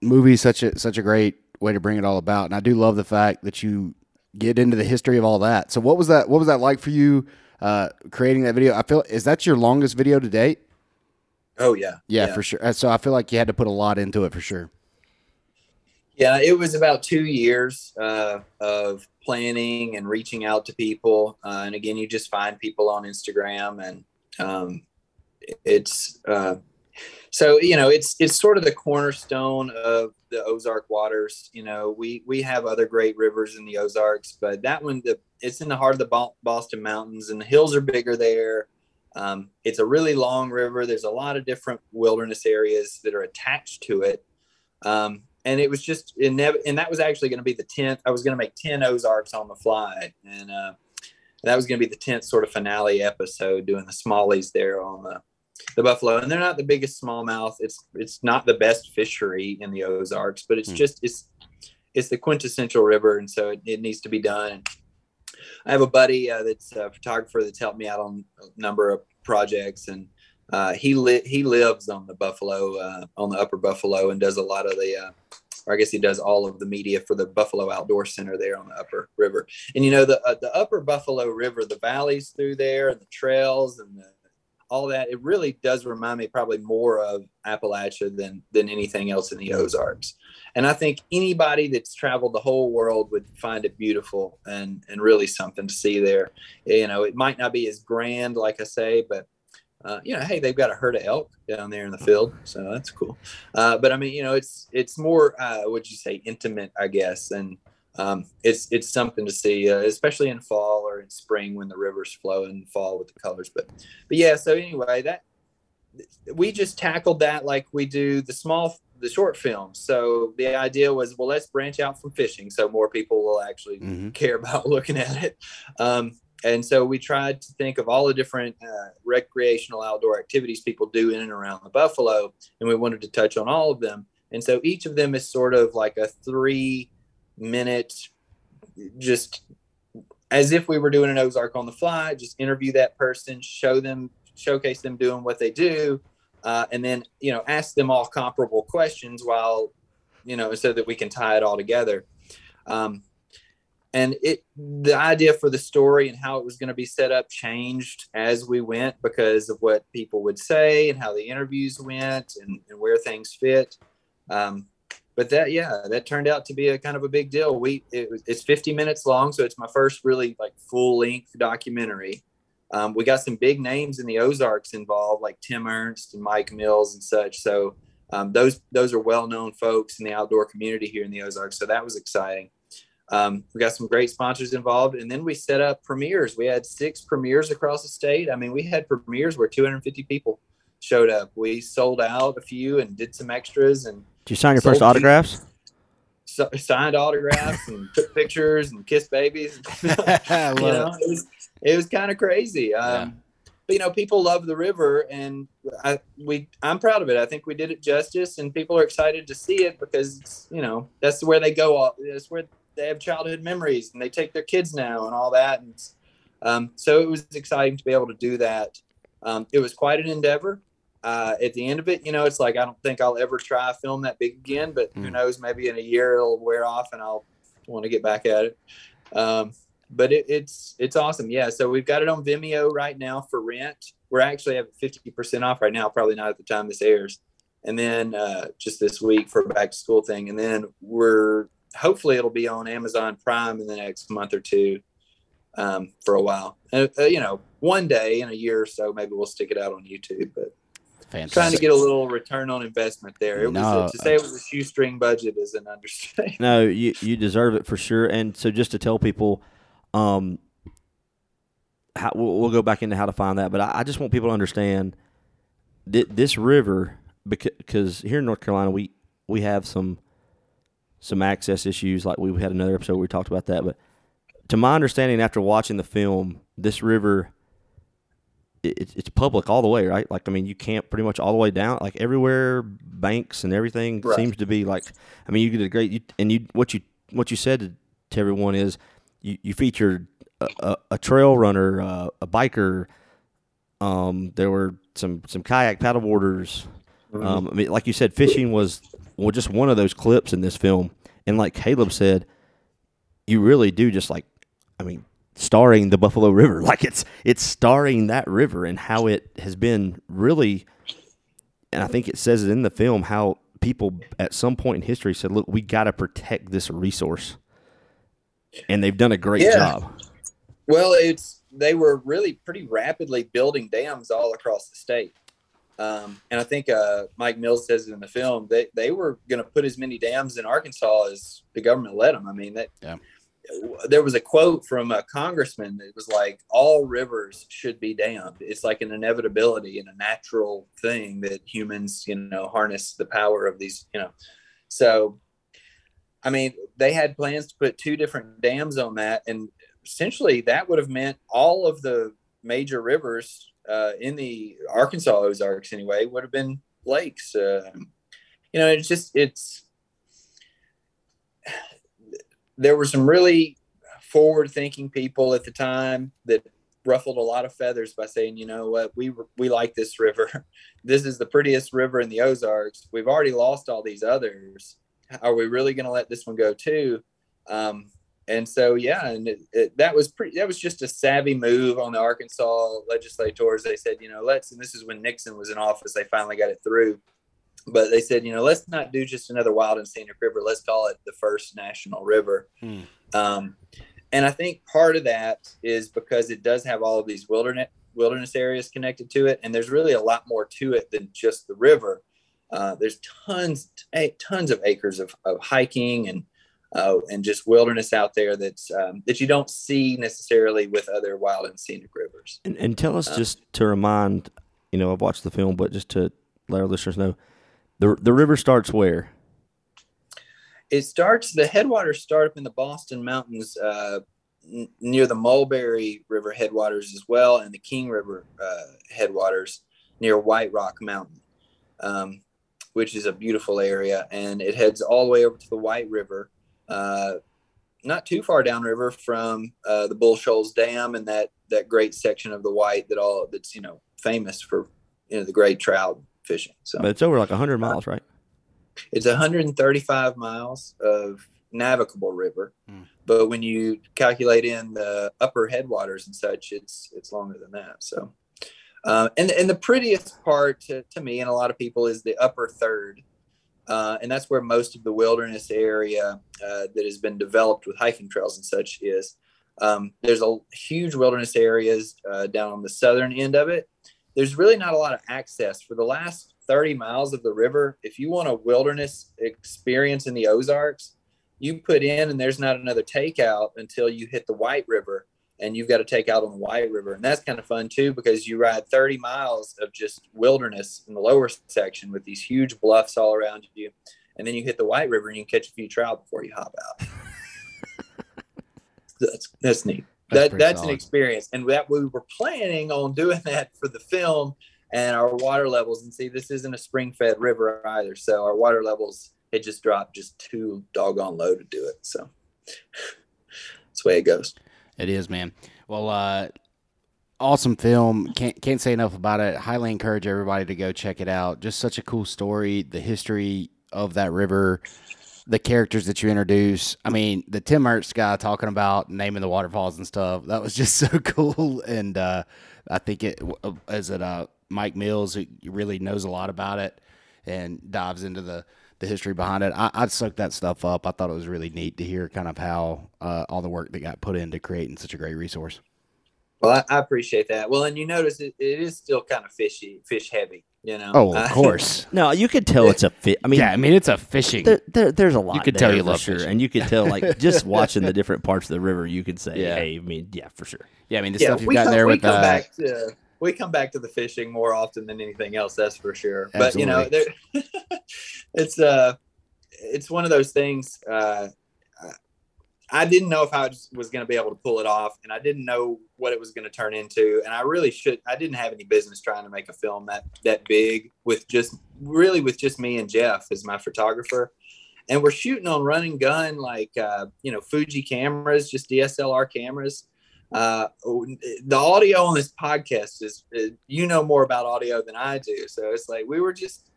movie. Such a such a great way to bring it all about. And I do love the fact that you get into the history of all that. So what was that? What was that like for you uh, creating that video? I feel is that your longest video to date? Oh yeah, Yeah, for sure. Uh, So I feel like you had to put a lot into it for sure. Yeah, it was about two years uh, of planning and reaching out to people. Uh, and again, you just find people on Instagram, and um, it's uh, so you know it's it's sort of the cornerstone of the Ozark waters. You know, we we have other great rivers in the Ozarks, but that one the it's in the heart of the Boston Mountains, and the hills are bigger there. Um, it's a really long river. There's a lot of different wilderness areas that are attached to it. Um, and it was just and that was actually going to be the 10th i was going to make 10 ozarks on the fly and uh, that was going to be the 10th sort of finale episode doing the smallies there on the, the buffalo and they're not the biggest smallmouth it's it's not the best fishery in the ozarks but it's Hmm. just it's it's the quintessential river and so it, it needs to be done i have a buddy uh, that's a photographer that's helped me out on a number of projects and uh, he li- he lives on the Buffalo uh, on the Upper Buffalo and does a lot of the uh, or I guess he does all of the media for the Buffalo Outdoor Center there on the Upper River. And you know the uh, the Upper Buffalo River, the valleys through there and the trails and the, all that, it really does remind me probably more of Appalachia than than anything else in the Ozarks. And I think anybody that's traveled the whole world would find it beautiful and and really something to see there. You know, it might not be as grand, like I say, but uh, you know, hey, they've got a herd of elk down there in the field, so that's cool. Uh, but I mean, you know, it's it's more, uh, would you say, intimate, I guess, and um, it's it's something to see, uh, especially in fall or in spring when the rivers flow and fall with the colors. But but yeah, so anyway, that we just tackled that like we do the small the short films. So the idea was, well, let's branch out from fishing, so more people will actually hmm care about looking at it. Um, and so we tried to think of all the different uh, recreational outdoor activities people do in and around the buffalo, and we wanted to touch on all of them. And so each of them is sort of like a three minute, just as if we were doing an Ozark on the fly, just interview that person, show them, showcase them doing what they do, uh, and then, you know, ask them all comparable questions while, you know, so that we can tie it all together. Um, and it the idea for the story and how it was going to be set up changed as we went because of what people would say and how the interviews went and, and where things fit. Um, but that yeah that turned out to be a kind of a big deal. We it, it's 50 minutes long so it's my first really like full length documentary. Um, we got some big names in the ozarks involved like tim ernst and mike mills and such. So um, those those are well-known folks in the outdoor community here in the ozarks so that was exciting. Um, we got some great sponsors involved and then we set up premieres. We had six premieres across the state. I mean we had premieres where 250 people showed up. We sold out a few and did some extras and did you sign your first autographs? So, signed autographs and took pictures and kissed babies. you know, it was it was kind of crazy. Um, yeah. But you know, people love the river, and I we I'm proud of it. I think we did it justice, and people are excited to see it because you know that's where they go. That's where they have childhood memories, and they take their kids now and all that. And um, so it was exciting to be able to do that. Um, it was quite an endeavor uh, at the end of it, you know, it's like I don't think I'll ever try a film that big again. But mm. who hmm. knows? Maybe in a year it'll wear off, and I'll want to get back at it. Um, but it, it's it's awesome. Yeah. So we've got it on Vimeo right now for rent. We're actually have fifty percent off right now. Probably not at the time this airs. And then uh, just this week for back to school thing. And then we're hopefully it'll be on Amazon Prime in the next month or two um, for a while. Uh, uh, you know, one day in a year or so, maybe we'll stick it out on YouTube. But Fantastic. Trying to get a little return on investment there. It no, was, to say it was a shoestring budget is an understatement. No, you you deserve it for sure. And so just to tell people, um, how, we'll, we'll go back into how to find that, but I, I just want people to understand that this river because here in North Carolina we we have some some access issues. Like we had another episode where we talked about that, but to my understanding, after watching the film, this river it, it's public all the way, right? Like, I mean, you can't pretty much all the way down, like everywhere, banks and everything right. seems to be like. I mean, you get a great, you, and you what you what you said to, to everyone is you, you featured a, a, a trail runner, uh, a biker. Um, there were some some kayak paddleboarders. Mm-hmm. Um, I mean, like you said, fishing was well just one of those clips in this film, and like Caleb said, you really do just like, I mean, starring the Buffalo River. Like it's it's starring that river and how it has been really and I think it says it in the film how people at some point in history said, "Look, we got to protect this resource." And they've done a great yeah. job. Well, it's they were really pretty rapidly building dams all across the state. Um, and I think uh, Mike Mills says it in the film that they, they were going to put as many dams in Arkansas as the government let them. I mean, that yeah there was a quote from a congressman that was like all rivers should be dammed. It's like an inevitability and a natural thing that humans you know harness the power of these you know. So i mean they had plans to put two different dams on that and essentially that would have meant all of the major rivers uh, in the arkansas ozarks anyway would have been lakes uh, you know it's just it's there were some really forward thinking people at the time that ruffled a lot of feathers by saying, you know what, we we like this river. this is the prettiest river in the Ozarks. We've already lost all these others. Are we really going to let this one go too? Um, and so, yeah, and it, it, that was pretty. That was just a savvy move on the Arkansas legislators. They said, you know, let's. And this is when Nixon was in office. They finally got it through but they said, you know, let's not do just another wild and scenic river. Let's call it the first national river. Hmm. Um, and I think part of that is because it does have all of these wilderness wilderness areas connected to it, and there's really a lot more to it than just the river. Uh, there's tons, tons of acres of, of hiking and uh, and just wilderness out there that's um, that you don't see necessarily with other wild and scenic rivers. And, and tell us uh, just to remind, you know, I've watched the film, but just to let our listeners know, the the river starts where? It starts. The headwaters start up in the Boston Mountains, uh, n- near the Mulberry River headwaters as well, and the King River uh, headwaters near White Rock Mountain, um, which is a beautiful area, and it heads all the way over to the White River. Uh, not too far downriver from uh, the Bull Shoals Dam and that that great section of the White that all that's you know famous for you know the great trout fishing. So, but it's over like 100 miles, right? It's 135 miles of navigable river, mm. but when you calculate in the upper headwaters and such, it's it's longer than that. So, uh, and and the prettiest part to, to me and a lot of people is the upper third, uh, and that's where most of the wilderness area uh, that has been developed with hiking trails and such is. Um, there's a huge wilderness areas uh, down on the southern end of it. There's really not a lot of access for the last 30 miles of the river. If you want a wilderness experience in the Ozarks, you put in and there's not another takeout until you hit the White River and you've got to take out on the White River. And that's kind of fun too because you ride 30 miles of just wilderness in the lower section with these huge bluffs all around you. And then you hit the White River and you catch a few trout before you hop out. that's that's neat. That's that that's solid. an experience. And that we were planning on doing that for the film and our water levels. And see, this isn't a spring fed river either. So our water levels it just dropped just too doggone low to do it. So that's the way it goes. It is, man. Well, uh, awesome film. Can't can't say enough about it. Highly encourage everybody to go check it out. Just such a cool story. The history of that river, the characters that you introduce. I mean, the Tim Ernst guy talking about naming the waterfalls and stuff. That was just so cool. And uh, I think it is it uh, Mike Mills who really knows a lot about it and dives into the the history behind it. I, I'd that stuff up. I thought it was really neat to hear kind of how uh, all the work that got put into creating such a great resource. Well, I, I appreciate that. Well, and you notice it, it is still kind of fishy, fish heavy. You know. Oh, of Uh, course. No, you could tell it's a fit. I mean, yeah, I mean it's a fishing. there, there, there's a lot. You could tell you for love sure, fishing. and you could tell like just watching the different parts of the river, you could say, Yeah. "Hey, I mean, yeah, for sure." yeah, I mean the yeah, stuff you've we got come, there we with come uh, back to we come back to the fishing more often than anything else. That's for sure. But you know, there, it's uh, it's one of those things. Uh, I didn't know if I was, going to be able to pull it off, and I didn't know what it was going to turn into. And I really should. I didn't have any business trying to make a film that that big with just really with just me and Jeff as my photographer. And we're shooting on running gun, like uh, you know, Fuji cameras, just DSLR cameras uh the audio on this podcast is uh, you know more about audio than i do so it's like we were just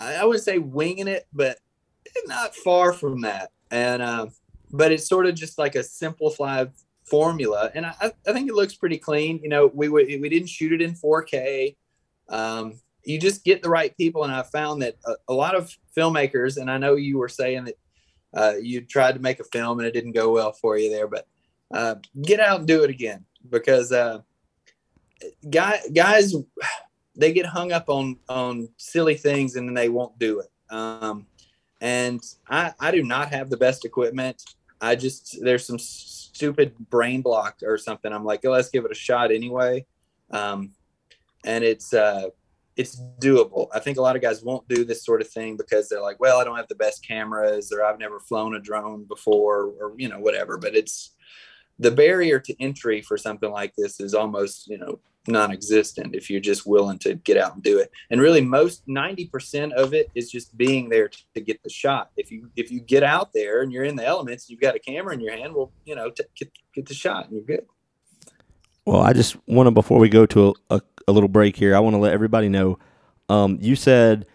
i, I would say winging it but not far from that and um but it's sort of just like a simplified formula. And i i think it looks pretty clean. You know we we, we didn't shoot it in 4k um you just get the right people. And i found that a, a lot of filmmakers and i know you were saying that uh, you tried to make a film and it didn't go well for you there but uh, get out and do it again because uh, guy, guys they get hung up on on silly things and then they won't do it. Um, and I, I do not have the best equipment i just there's some stupid brain block or something. I'm like oh, let's give it a shot anyway. Um, and it's uh, it's doable. I think a lot of guys won't do this sort of thing because they're like well i don't have the best cameras or i've never flown a drone before or you know whatever. But it's the barrier to entry for something like this is almost you know non-existent if you're just willing to get out and do it and really most 90% of it is just being there to, to get the shot if you if you get out there and you're in the elements you've got a camera in your hand well you know t- get, get the shot and you're good Well, I just want to before we go to a, a, a little break here, I want to let everybody know. Um, you said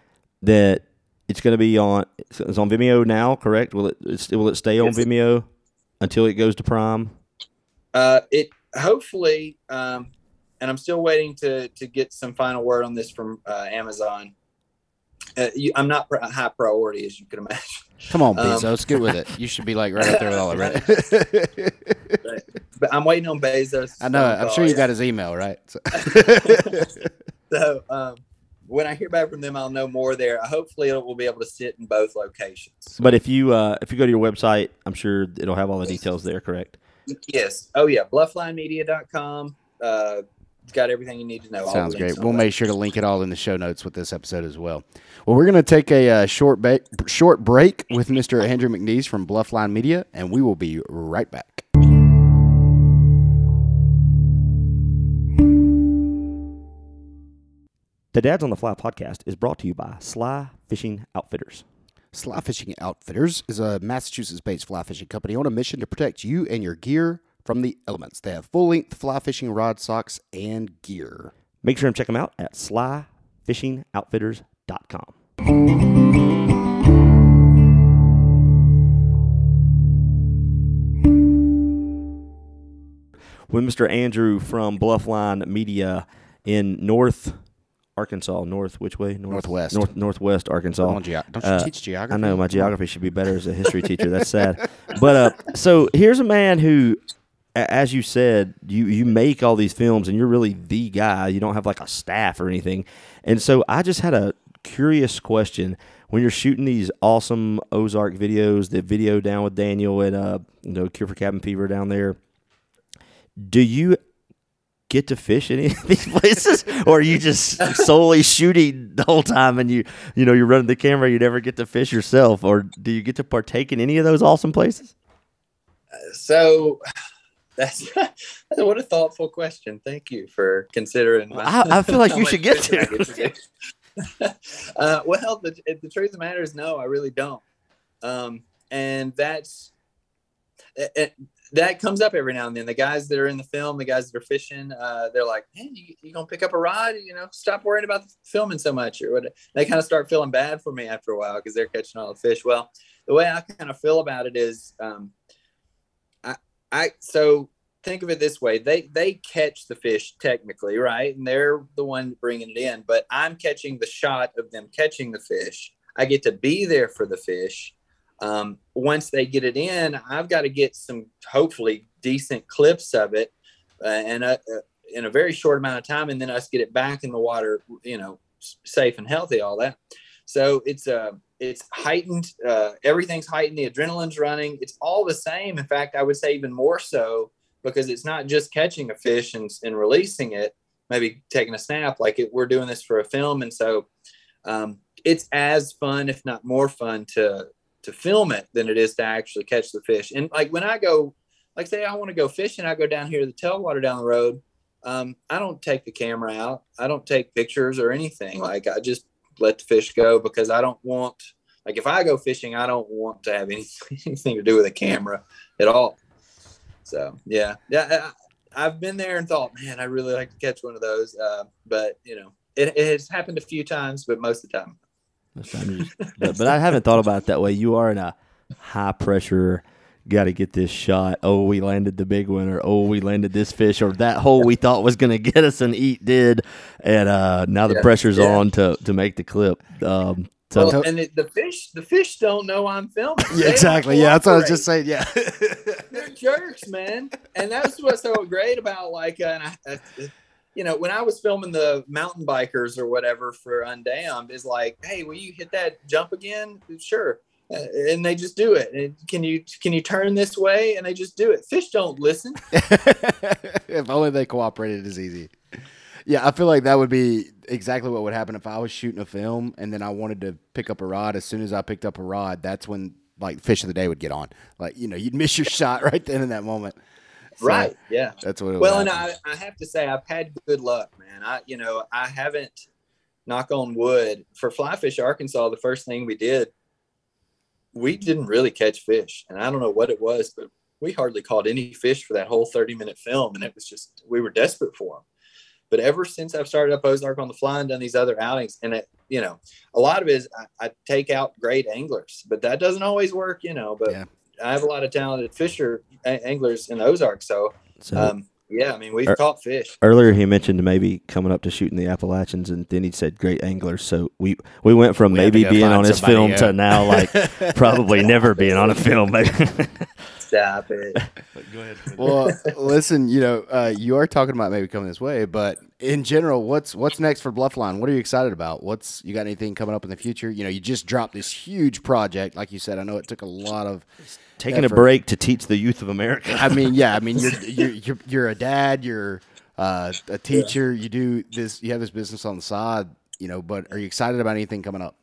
that it's going to be on it's on Vimeo now, correct? Will it will it stay on. Vimeo until it goes to Prime? uh it hopefully um and i'm still waiting to to get some final word on this from uh, amazon uh, you, i'm not pr- a high priority as you can imagine Come on, Um, Bezos, get with it. You should be like right up there with all of it. but i'm waiting on bezos I know. phone I'm call, sure you got his email, right? So- so um, when I hear back from them, I'll know more there. Hopefully, it will be able to sit in both locations. But if you uh, if you go to your website, I'm sure it'll have all the details there, correct? Yes. Oh yeah. Blufflinemedia.com. Uh, it's got everything you need to know. Sounds great. We'll make sure to link it all in the show notes with this episode as well. Well, we're going to take a uh, short ba- short break with Mr. Andrew McNeese from Bluffline Media, and we will be right back. The Dads on the Fly podcast is brought to you by Sly Fishing Outfitters. Sly Fishing Outfitters is a Massachusetts-based fly fishing company on a mission to protect you and your gear from the elements. They have full-length fly fishing rod, socks, and gear. Make sure and check them out at slyfishingoutfitters.com. with Mr. Andrew from Bluffline Media in North Arkansas. North, which way? North, Northwest. North Northwest Arkansas. Don't you Uh, teach geography? I know my geography should be better as a history teacher. That's sad. But uh, so here's a man who, as you said, you you make all these films and you're really the guy. You don't have like a staff or anything. And so I just had a curious question. When you're shooting these awesome Ozark videos, the video down with Daniel at uh, you know Cure for Cabin Fever down there, do you get to fish any of these places, or are you just solely shooting the whole time and you you know you're running the camera, you never get to fish yourself, or do you get to partake in any of those awesome places? So that's what a thoughtful question. Thank you for considering. my- I- I feel like you should get fishing I to. uh, well, the, the truth of the matter is, no, I really don't. Um, and that's it, it- that comes up every now and then. The guys that are in the film, the guys that are fishing, uh, they're like, "Hey, you, you gonna pick up a rod? You know, stop worrying about the filming so much." Or what? They kind of start feeling bad for me after a while because they're catching all the fish. Well, the way I kind of feel about it is, um, I, so think of it this way: they they catch the fish technically, right, and they're the one bringing it in, but I'm catching the shot of them catching the fish. I get to be there for the fish. Um, once they get it in, I've got to get some hopefully decent clips of it, uh, and uh, uh, in a very short amount of time, and then us get it back in the water, you know, safe and healthy, all that. So it's uh, it's heightened. Uh, everything's heightened. The adrenaline's running. It's all the same. In fact, I would say even more so because it's not just catching a fish and, and releasing it, maybe taking a snap. Like it, we're doing this for a film, and so um, it's as fun, if not more fun, to to film it than it is to actually catch the fish. And like when I go, like say I want to go fishing, I go down here to the tailwater down the road. Um, I don't take the camera out. I don't take pictures or anything. Like I just let the fish go because I don't want like if I go fishing, I don't want to have anything, anything to do with a camera at all. So yeah, yeah, I, I've been there and thought, man, I really like to catch one of those. Uh, but you know, it, it has happened a few times, but most of the time, but, but I haven't thought about it that way. You are in a high pressure. Got to get this shot. Oh, we landed the big one, or oh, we landed this fish, or that hole we thought was going to get us an eat did, and uh, now the Yeah, pressure's yeah. on to to make the clip. Um, so well, and it, the fish, the fish don't know I'm filming. Yeah, exactly. Yeah, that's what I was just saying. Yeah. they're jerks, man. And that's what's so great about like, uh, and I, I, you know, when I was filming the mountain bikers or whatever for Undammed, is like, hey, will you hit that jump again? Sure. Uh, and they just do it. And can you can you turn this way? And they just do it. Fish don't listen. if only they cooperated as easy. Yeah, I feel like that would be exactly what would happen if I was shooting a film and then I wanted to pick up a rod. As soon as I picked up a rod, that's when like fish of the day would get on. Like you know, you'd miss your shot right then in that moment. So, right. Yeah. That's what. It Well, and. I, I have to say I've had good luck, man. I you know I haven't knock on wood for fly fish Arkansas. The first thing we did, we didn't really catch fish, and I don't know what it was, but we hardly caught any fish for that whole thirty minute film, and it was just we were desperate for them. But ever since I've started up Ozark on the fly and done these other outings, and it, you know, a lot of it is I, I take out great anglers, but that doesn't always work, you know. But Yeah. I have a lot of talented fisher a- anglers in Ozark, so so um, yeah, I mean, we've Er- caught fish. earlier he mentioned maybe coming up to shooting the Appalachians, and then he said great anglers. So we we went from We maybe being on his film to now like probably never being on a film. Stop it. Go ahead. well, listen, you know, uh, you are talking about maybe coming this way, but in general, what's what's next for Bluffline? What are you excited about? What's you got anything coming up in the future? You know, you just dropped this huge project, like you said. I know it took a lot of. Taking effort. a break to teach the youth of America. I mean, yeah, I mean, you're you're you're, you're a dad, you're uh, a teacher, you do this, you have this business on the side, you know. But are you excited about anything coming up?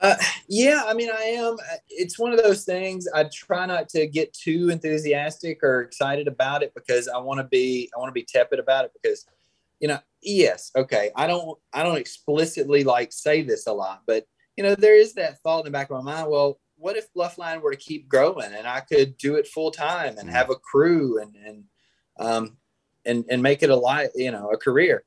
Uh, yeah, I mean, I am. It's one of those things. I try not to get too enthusiastic or excited about it because I want to be. I want to be tepid about it because, you know, yes, okay. I don't. I don't explicitly like say this a lot, but you know, there is that thought in the back of my mind. Well, what if Bluffline were to keep growing and I could do it full time and have a crew and and um and and make it a life, you know, a career.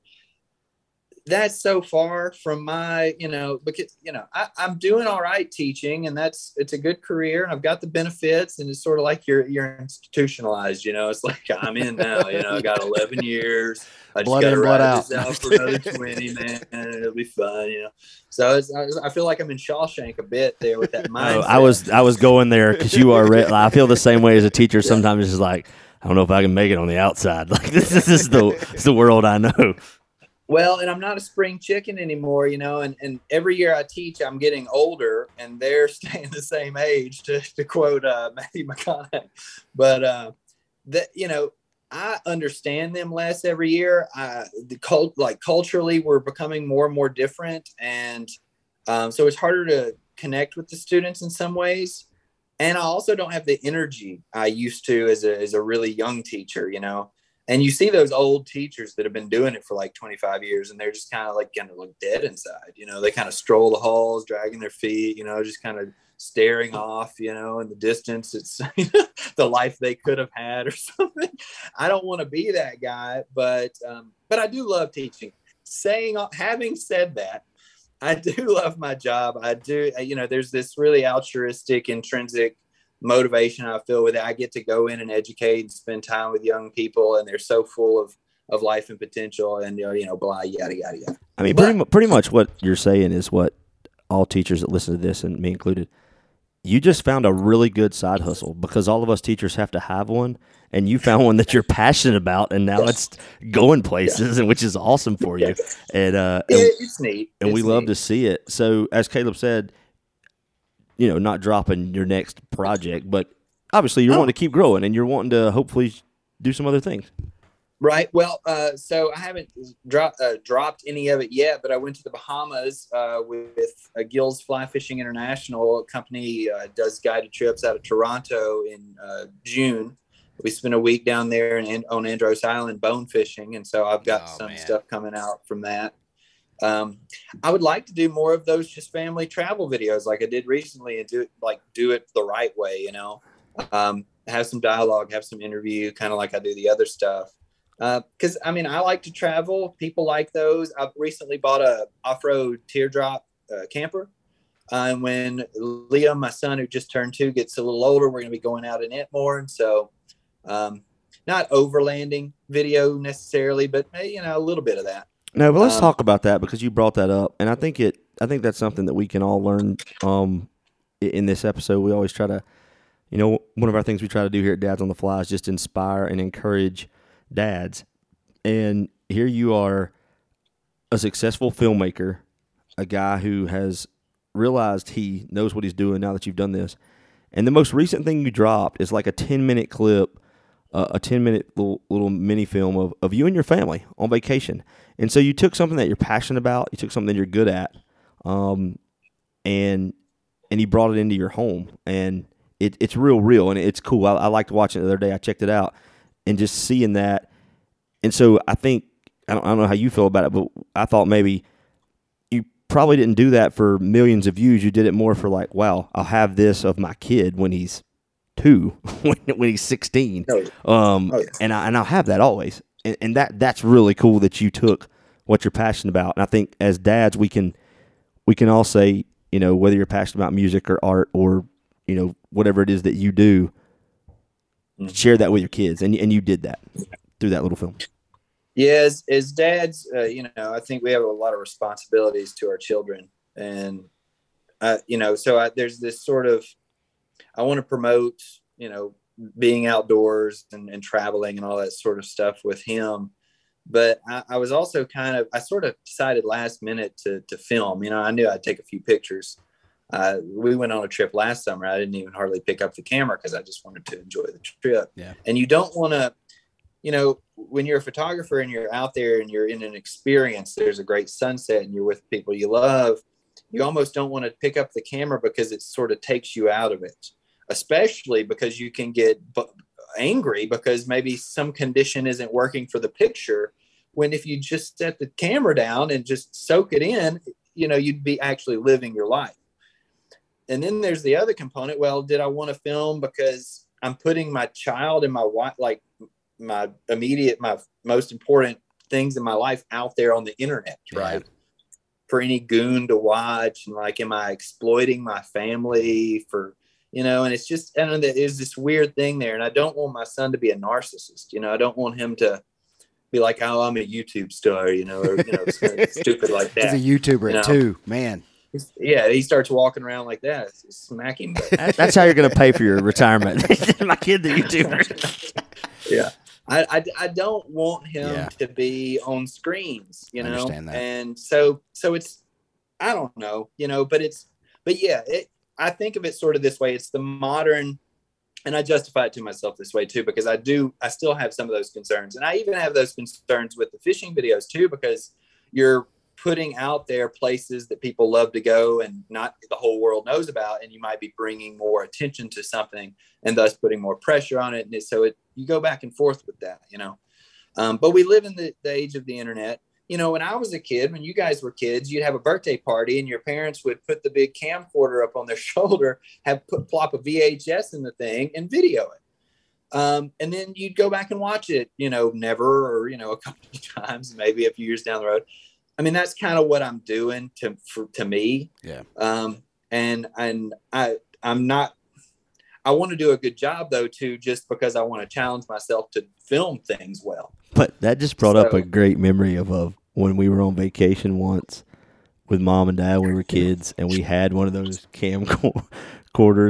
That's so far from my, you know, because you know I, I'm doing all right teaching, and that's it's a good career, and I've got the benefits, and it's sort of like you're you're institutionalized. You know, it's like I'm in now. You know, I got 11 years. I just got to ride out. this out for another 20, man. It'll be fun. You know, so it's, I feel like I'm in Shawshank a bit there with that Oh. I was I was going there because you are. Re- I feel the same way as a teacher. Sometimes it's just like I don't know if I can make it on the outside. Like this, this is the this is the world I know. Well, and I'm not a spring chicken anymore, you know, and, and every year I teach, I'm getting older and they're staying the same age to, to quote uh, Matthew McConaughey. But, uh, that, you know, I understand them less every year. I, the cult, like culturally, we're becoming more and more different. And um, so it's harder to connect with the students in some ways. And I also don't have the energy I used to as a, as a really young teacher, you know and you see those old teachers that have been doing it for like 25 years and they're just kind of like kind of look dead inside you know? They kind of stroll the halls dragging their feet you know just kind of staring off you know in the distance. It's the life they could have had or something. I don't want to be that guy but um, but i do love teaching. Saying having said that i do love my job. I do you know there's this really altruistic intrinsic motivation I feel with it. I get to go in and educate and spend time with young people, and they're so full of of life and potential, and you know, blah, yada yada yada. I mean, pretty mu- pretty much what you're saying is what all teachers that listen to this and me included. You just found a really good side hustle because all of us teachers have to have one, and you found one that you're passionate about, and now it's going places, and which is awesome for you. And uh, and, It, it's neat, and we It's love to see it. So, as Caleb said, you know, not dropping your next project, but obviously you're No. wanting to keep growing, and you're wanting to hopefully do some other things. Right. Well, uh, so I haven't dropped uh, dropped any of it yet, but I went to the Bahamas uh, with uh, Gills Fly Fishing International a company uh, does guided trips out of Toronto in uh, June. We spent a week down there in, on Andros Island bone fishing, and so I've got Oh, some man. stuff coming out from that. Um, I would like to do more of those just family travel videos, like I did recently, and do it like do it the right way. You know, um, have some dialogue, have some interview, kind of like I do the other stuff because I mean I like to travel. People like those. I've recently bought a off-road teardrop uh, camper, uh, and when Liam, my son who just turned two, gets a little older, we're going to be going out in it more. And so, um, not overlanding video necessarily, but you know a little bit of that. No, but let's Um, talk about that because you brought that up, and I think it. I think that's something that we can all learn. Um, in this episode, we always try to, you know, one of our things we try to do here at Dads on the Fly is just inspire and encourage dads. And here you are, a successful filmmaker, a guy who has realized he knows what he's doing now that you've done this. And the most recent thing you dropped is like a ten minute clip, uh, a ten minute little little mini film of, of you and your family on vacation. And so you took something that you're passionate about, you took something you're good at, um, and and you brought it into your home, and it, it's real, real, and it's cool. I, I liked watching it the other day. I checked it out, and just seeing that, and so I think I don't, I don't know how you feel about it, but I thought maybe you probably didn't do that for millions of views. You did it more for like, wow, I'll have this of my kid when he's two, when, when he's sixteen, Oh, yeah. um, Oh, yeah. and I and I'll have that always, and, and that that's really cool that you took what you're passionate about. And I think as dads, we can we can all say, you know, whether you're passionate about music or art or you know whatever it is that you do, Mhm. share that with your kids, and and you did that through that little film. Yeah, as, as dads, uh, you know, I think we have a lot of responsibilities to our children, and uh, you know, so I, there's this sort of, I want to promote, you know, being outdoors and, and traveling and all that sort of stuff with him, but I, I was also kind of, I sort of decided last minute to to film. You know, I knew I'd take a few pictures. Uh, we went on a trip last summer. I didn't even hardly pick up the camera because I just wanted to enjoy the trip. Yeah. And you don't want to, you know, when you're a photographer and you're out there and you're in an experience, there's a great sunset and you're with people you love, you almost don't want to pick up the camera because it sort of takes you out of it, especially because you can get angry because maybe some condition isn't working for the picture. When if you just set the camera down and just soak it in, you know, you'd be actually living your life. And then there's the other component. Well, did I want to film because I'm putting my child and my wife, like my immediate, my most important things in my life out there on the internet, right? For any goon to watch, and like, am I exploiting my family for, you know? And it's just, I don't know, there's this weird thing there, and I don't want my son to be a narcissist. You know, I don't want him to be like, oh, I'm a YouTube star, you know, or you know, stupid like that He's a YouTuber You know. two, man. yeah, he starts walking around like that. It's- it's Smack him. That's how you're going to pay for your retirement. My kid, the YouTuber. yeah. I, I, I don't want him Yeah. to be on screens, you I know, understand that. and so so it's I don't know, you know, but it's but yeah, it I think of it sort of this way. It's the modern, and I justify it to myself this way too because I do I still have some of those concerns, and I even have those concerns with the fishing videos too because you're putting out there places that people love to go and not the whole world knows about and you might be bringing more attention to something and thus putting more pressure on it. And so it you go back and forth with that you know. Um, but we live in the, the age of the internet you know when i was a kid when you guys were kids you'd have a birthday party and your parents would put the big camcorder up on their shoulder have put plop a vhs in the thing and video it um, and then you'd go back and watch it you know never or you know a couple of times maybe a few years down the road i mean that's kind of what i'm doing to for, to me Yeah. um, and and i i'm not I want to do a good job though too, just because I want to challenge myself to film things well. But that just brought up a great memory of, of when we were on vacation once with mom and dad when we were kids, and we had one of those camcorders.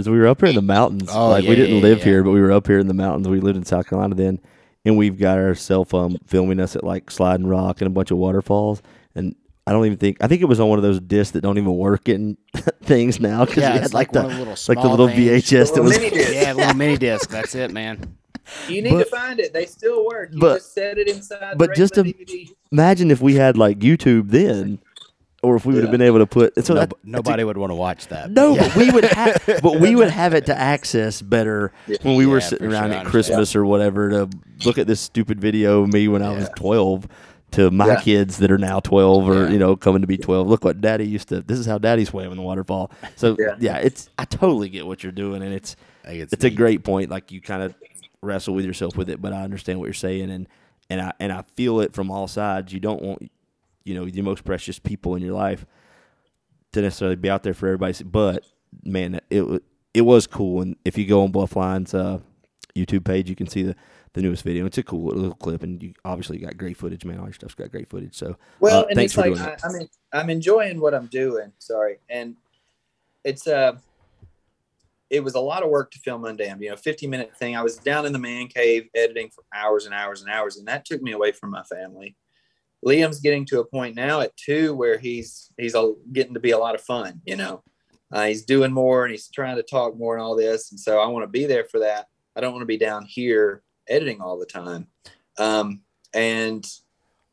We were up here in the mountains. Oh, like yeah, we didn't yeah, live yeah. here, but we were up here in the mountains. We lived in South Carolina then, and we've got our cell phone um, filming us at like Sliding Rock and a bunch of waterfalls. And I don't even think I think it was on one of those discs that don't even work in things now because Yeah, we had it's like, like, the one of the little like the little. VHS that was. mini disc. Yeah, little mini disc. That's it, man. You need But- to find it; they still work. You but- just set it inside. but the just a- DVD. Imagine if we had like YouTube then, or if we would have been able to put. So No- that, nobody would want to watch that. No, Yeah. but we would have, but we would have it to access better Yeah. when we were sitting around sure, at Christmas or whatever to look at this stupid video of me when I was twelve to my Yeah. kids that are now twelve or Yeah. you know coming to be twelve. Look what Daddy used to. This is how Daddy swam in the waterfall. So yeah. Yeah. it's I totally get what you're doing, and it's I think it's a great point. Like you kind of wrestle with yourself with it, but I understand what you're saying, and and I and I feel it from all sides. You don't want you know your most precious people in your life to necessarily be out there for everybody. But man, it it was cool. And if you go on Bluffline's uh, YouTube page, you can see the, the newest video. It's a cool little clip, and you obviously got great footage, man. All your stuff's got great footage. So Well, uh, and thanks it's for like doing I. I mean, I'm enjoying what I'm doing. Sorry, and it's uh it was a lot of work to film Undammed. You know, 15 minute thing. I was down in the man cave editing for hours and hours and hours, and that took me away from my family. Liam's getting to a point now at two where he's he's a, getting to be a lot of fun. You know, uh, he's doing more and he's trying to talk more and all this, and so I want to be there for that. I don't want to be down here editing all the time. Um, and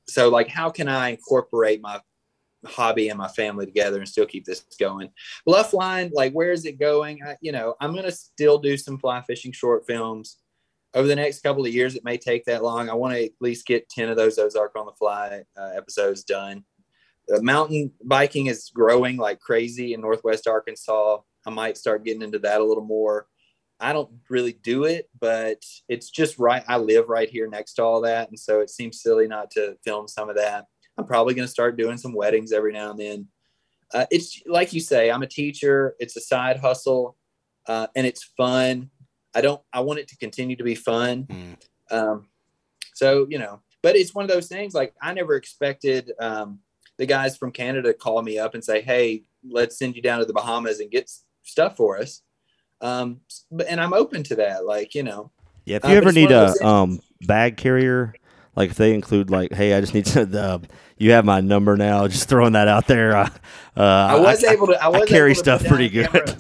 so, like, how can I incorporate my hobby and my family together and still keep this going? Bluffline, like, where is it going? I, you know, I'm gonna still do some fly fishing short films over the next couple of years. It may take that long. I want to at least get ten of those Ozark on the Fly uh, episodes done. Uh, mountain biking is growing like crazy in Northwest Arkansas. I might start getting into that a little more. I don't really do it, but it's just right. I live right here next to all that. And so it seems silly not to film some of that. I'm probably going to start doing some weddings every now and then. Uh, it's like you say, I'm a teacher. It's a side hustle uh, and it's fun. I don't, I want it to continue to be fun. Mm. Um, so, you know, but it's one of those things like I never expected um, the guys from Canada to call me up and say, Hey, let's send you down to the Bahamas and get stuff for us. Um, but, and I'm open to that. Like, you know, Yeah, if Uh, you but ever need a um bag carrier, like if they include like, hey, I just need to, the, you have my number now. Just throwing that out there. Uh, uh, I was able to, I was carry able to stuff pretty camera. good.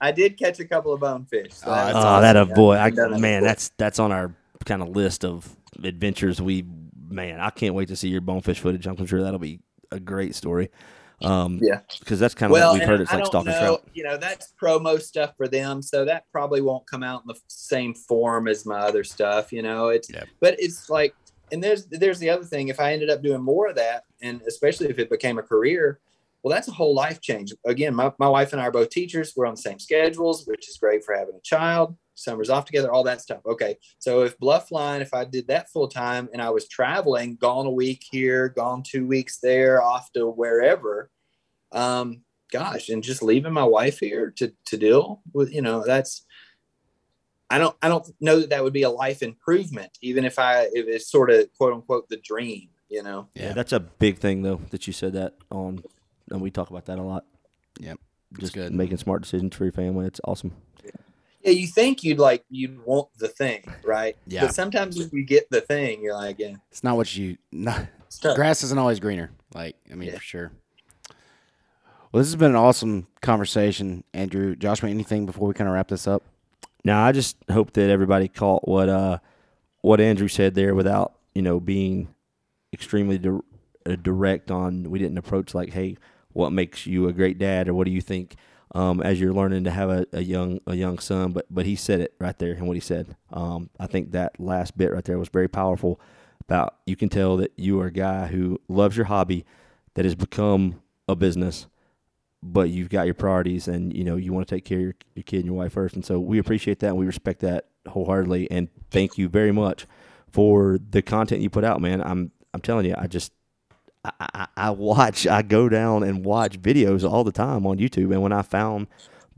I did catch a couple of bonefish. So Oh, that's Oh, that a boy! I, man, that's that's on our kind of list of adventures. We man, I can't wait to see your bonefish footage. I'm sure that'll be a great story. Um, Yeah. because that's kind of well, what we've heard. It's I like stalking trout. You know, that's promo stuff for them, so that probably won't come out in the same form as my other stuff. You know, it's Yep. but it's like, and there's there's the other thing. If I ended up doing more of that, and especially if it became a career, well, that's a whole life change. Again, my, my wife and I are both teachers. We're on the same schedules, which is great for having a child. Summers off together, all that stuff. Okay. So if Bluffline, if I did that full time and I was traveling, gone a week here, gone two weeks there, off to wherever, um, gosh, and just leaving my wife here to, to deal with, you know, that's, I don't, I don't know that that would be a life improvement, even if I, if it's sort of quote unquote the dream, you know? Yeah, that's a big thing though that you said that on, and we talk about that a lot. Yep. Just good. making smart decisions for your family. It's awesome. Yeah, you think you'd like you'd want the thing, right? Yeah. But sometimes when you get the thing, you're like, yeah, It's not what you. Not, it's grass isn't always greener. Like I mean, Yeah. for sure. Well, this has been an awesome conversation, Andrew. Joshua, anything before we kind of wrap this up? Now, I just hope that everybody caught what uh, what Andrew said there without you know being extremely di- uh, direct on. We didn't approach like, hey, what makes you a great dad, or what do you think um, as you're learning to have a, a young a young son? But but he said it right there, and what he said. Um, I think that last bit right there was very powerful. About you can tell that you are a guy who loves your hobby, that has become a business but you've got your priorities and you know you want to take care of your, your kid and your wife first. And so we appreciate that and we respect that wholeheartedly. And thank you very much for the content you put out man. I'm i'm telling you i just I, I, I watch i go down and watch videos all the time on youtube. And when i found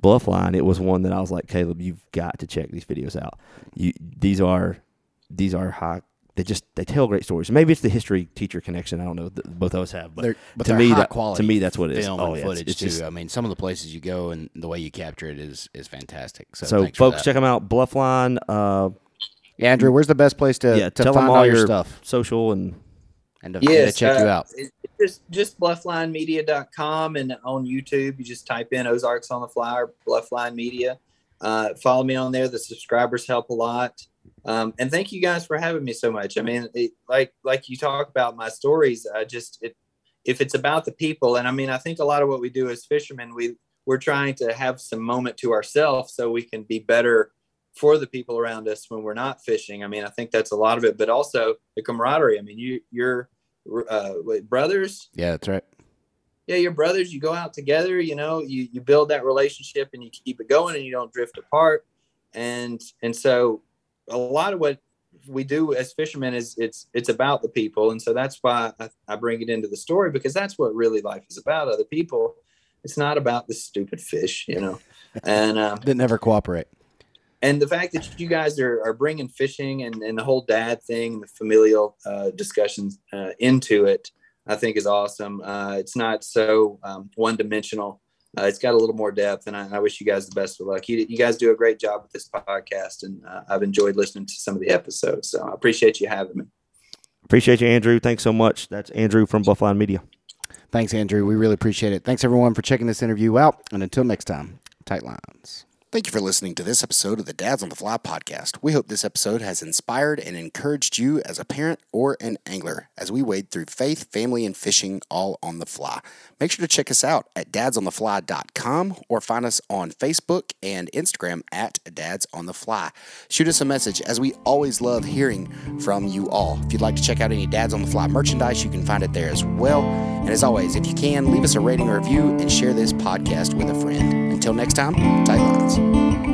bluffline it was one that i was like caleb you've got to check these videos out. You these are these are high they just they tell great stories maybe it's the history teacher connection i don't know that both of us have but They're, but to me high that quality to me that's what it is film oh yeah, it's- footage it's too. just- I mean, some of the places you go and the way you capture it is is fantastic. So, So, thanks for folks, that. check them out. Bluffline, uh, Yeah, Andrew, where's the best place to, yeah, to tell find them all all your your stuff social and and to, Yes, check you uh, out? it- it's just just blufflinemedia.com and on YouTube, you just type in Ozarks on the Fly or Bluffline Media. Uh, follow me on there. The subscribers help a lot. Um, and thank you guys for having me so much. I mean, it, like like you talk about my stories, I just it, if it's about the people, and I mean, I think a lot of what we do as fishermen, we we're trying to have some moment to ourselves so we can be better for the people around us when we're not fishing. I mean, I think that's a lot of it, but also the camaraderie. I mean, you you're uh, what, brothers. Yeah, that's right. Yeah, you're brothers. You go out together. You know, you you build that relationship and you keep it going, and you don't drift apart. And and so a lot of what we do as fishermen is it's it's about the people, and so that's why I, I bring it into the story because that's what really life is about. Other people. It's not about the stupid fish, you know. And um, Didn't ever cooperate. and the fact that you guys are, are bringing fishing and, and the whole dad thing, the familial uh, discussions uh, into it, I think is awesome. Uh, it's not so um, one dimensional. Uh, it's got a little more depth, and I, I wish you guys the best of luck. You, you guys do a great job with this podcast, and uh, I've enjoyed listening to some of the episodes. So I appreciate you having me. appreciate you, Andrew. Thanks so much. That's Andrew from Bluffline Media. Thanks, Andrew. We really appreciate it. Thanks, everyone, for checking this interview out. And until next time, tight lines. Thank you for listening to this episode of the Dads on the Fly podcast. We hope this episode has inspired and encouraged you as a parent or an angler as we wade through faith, family, and fishing all on the fly. Make sure to check us out at dadsonthefly.com or find us on Facebook and Instagram at Dads on the Fly. Shoot us a message as we always love hearing from you all. If you'd like to check out any Dads on the Fly merchandise, you can find it there as well. And as always, if you can, leave us a rating or review and share this podcast with a friend. Until next time, tight lines.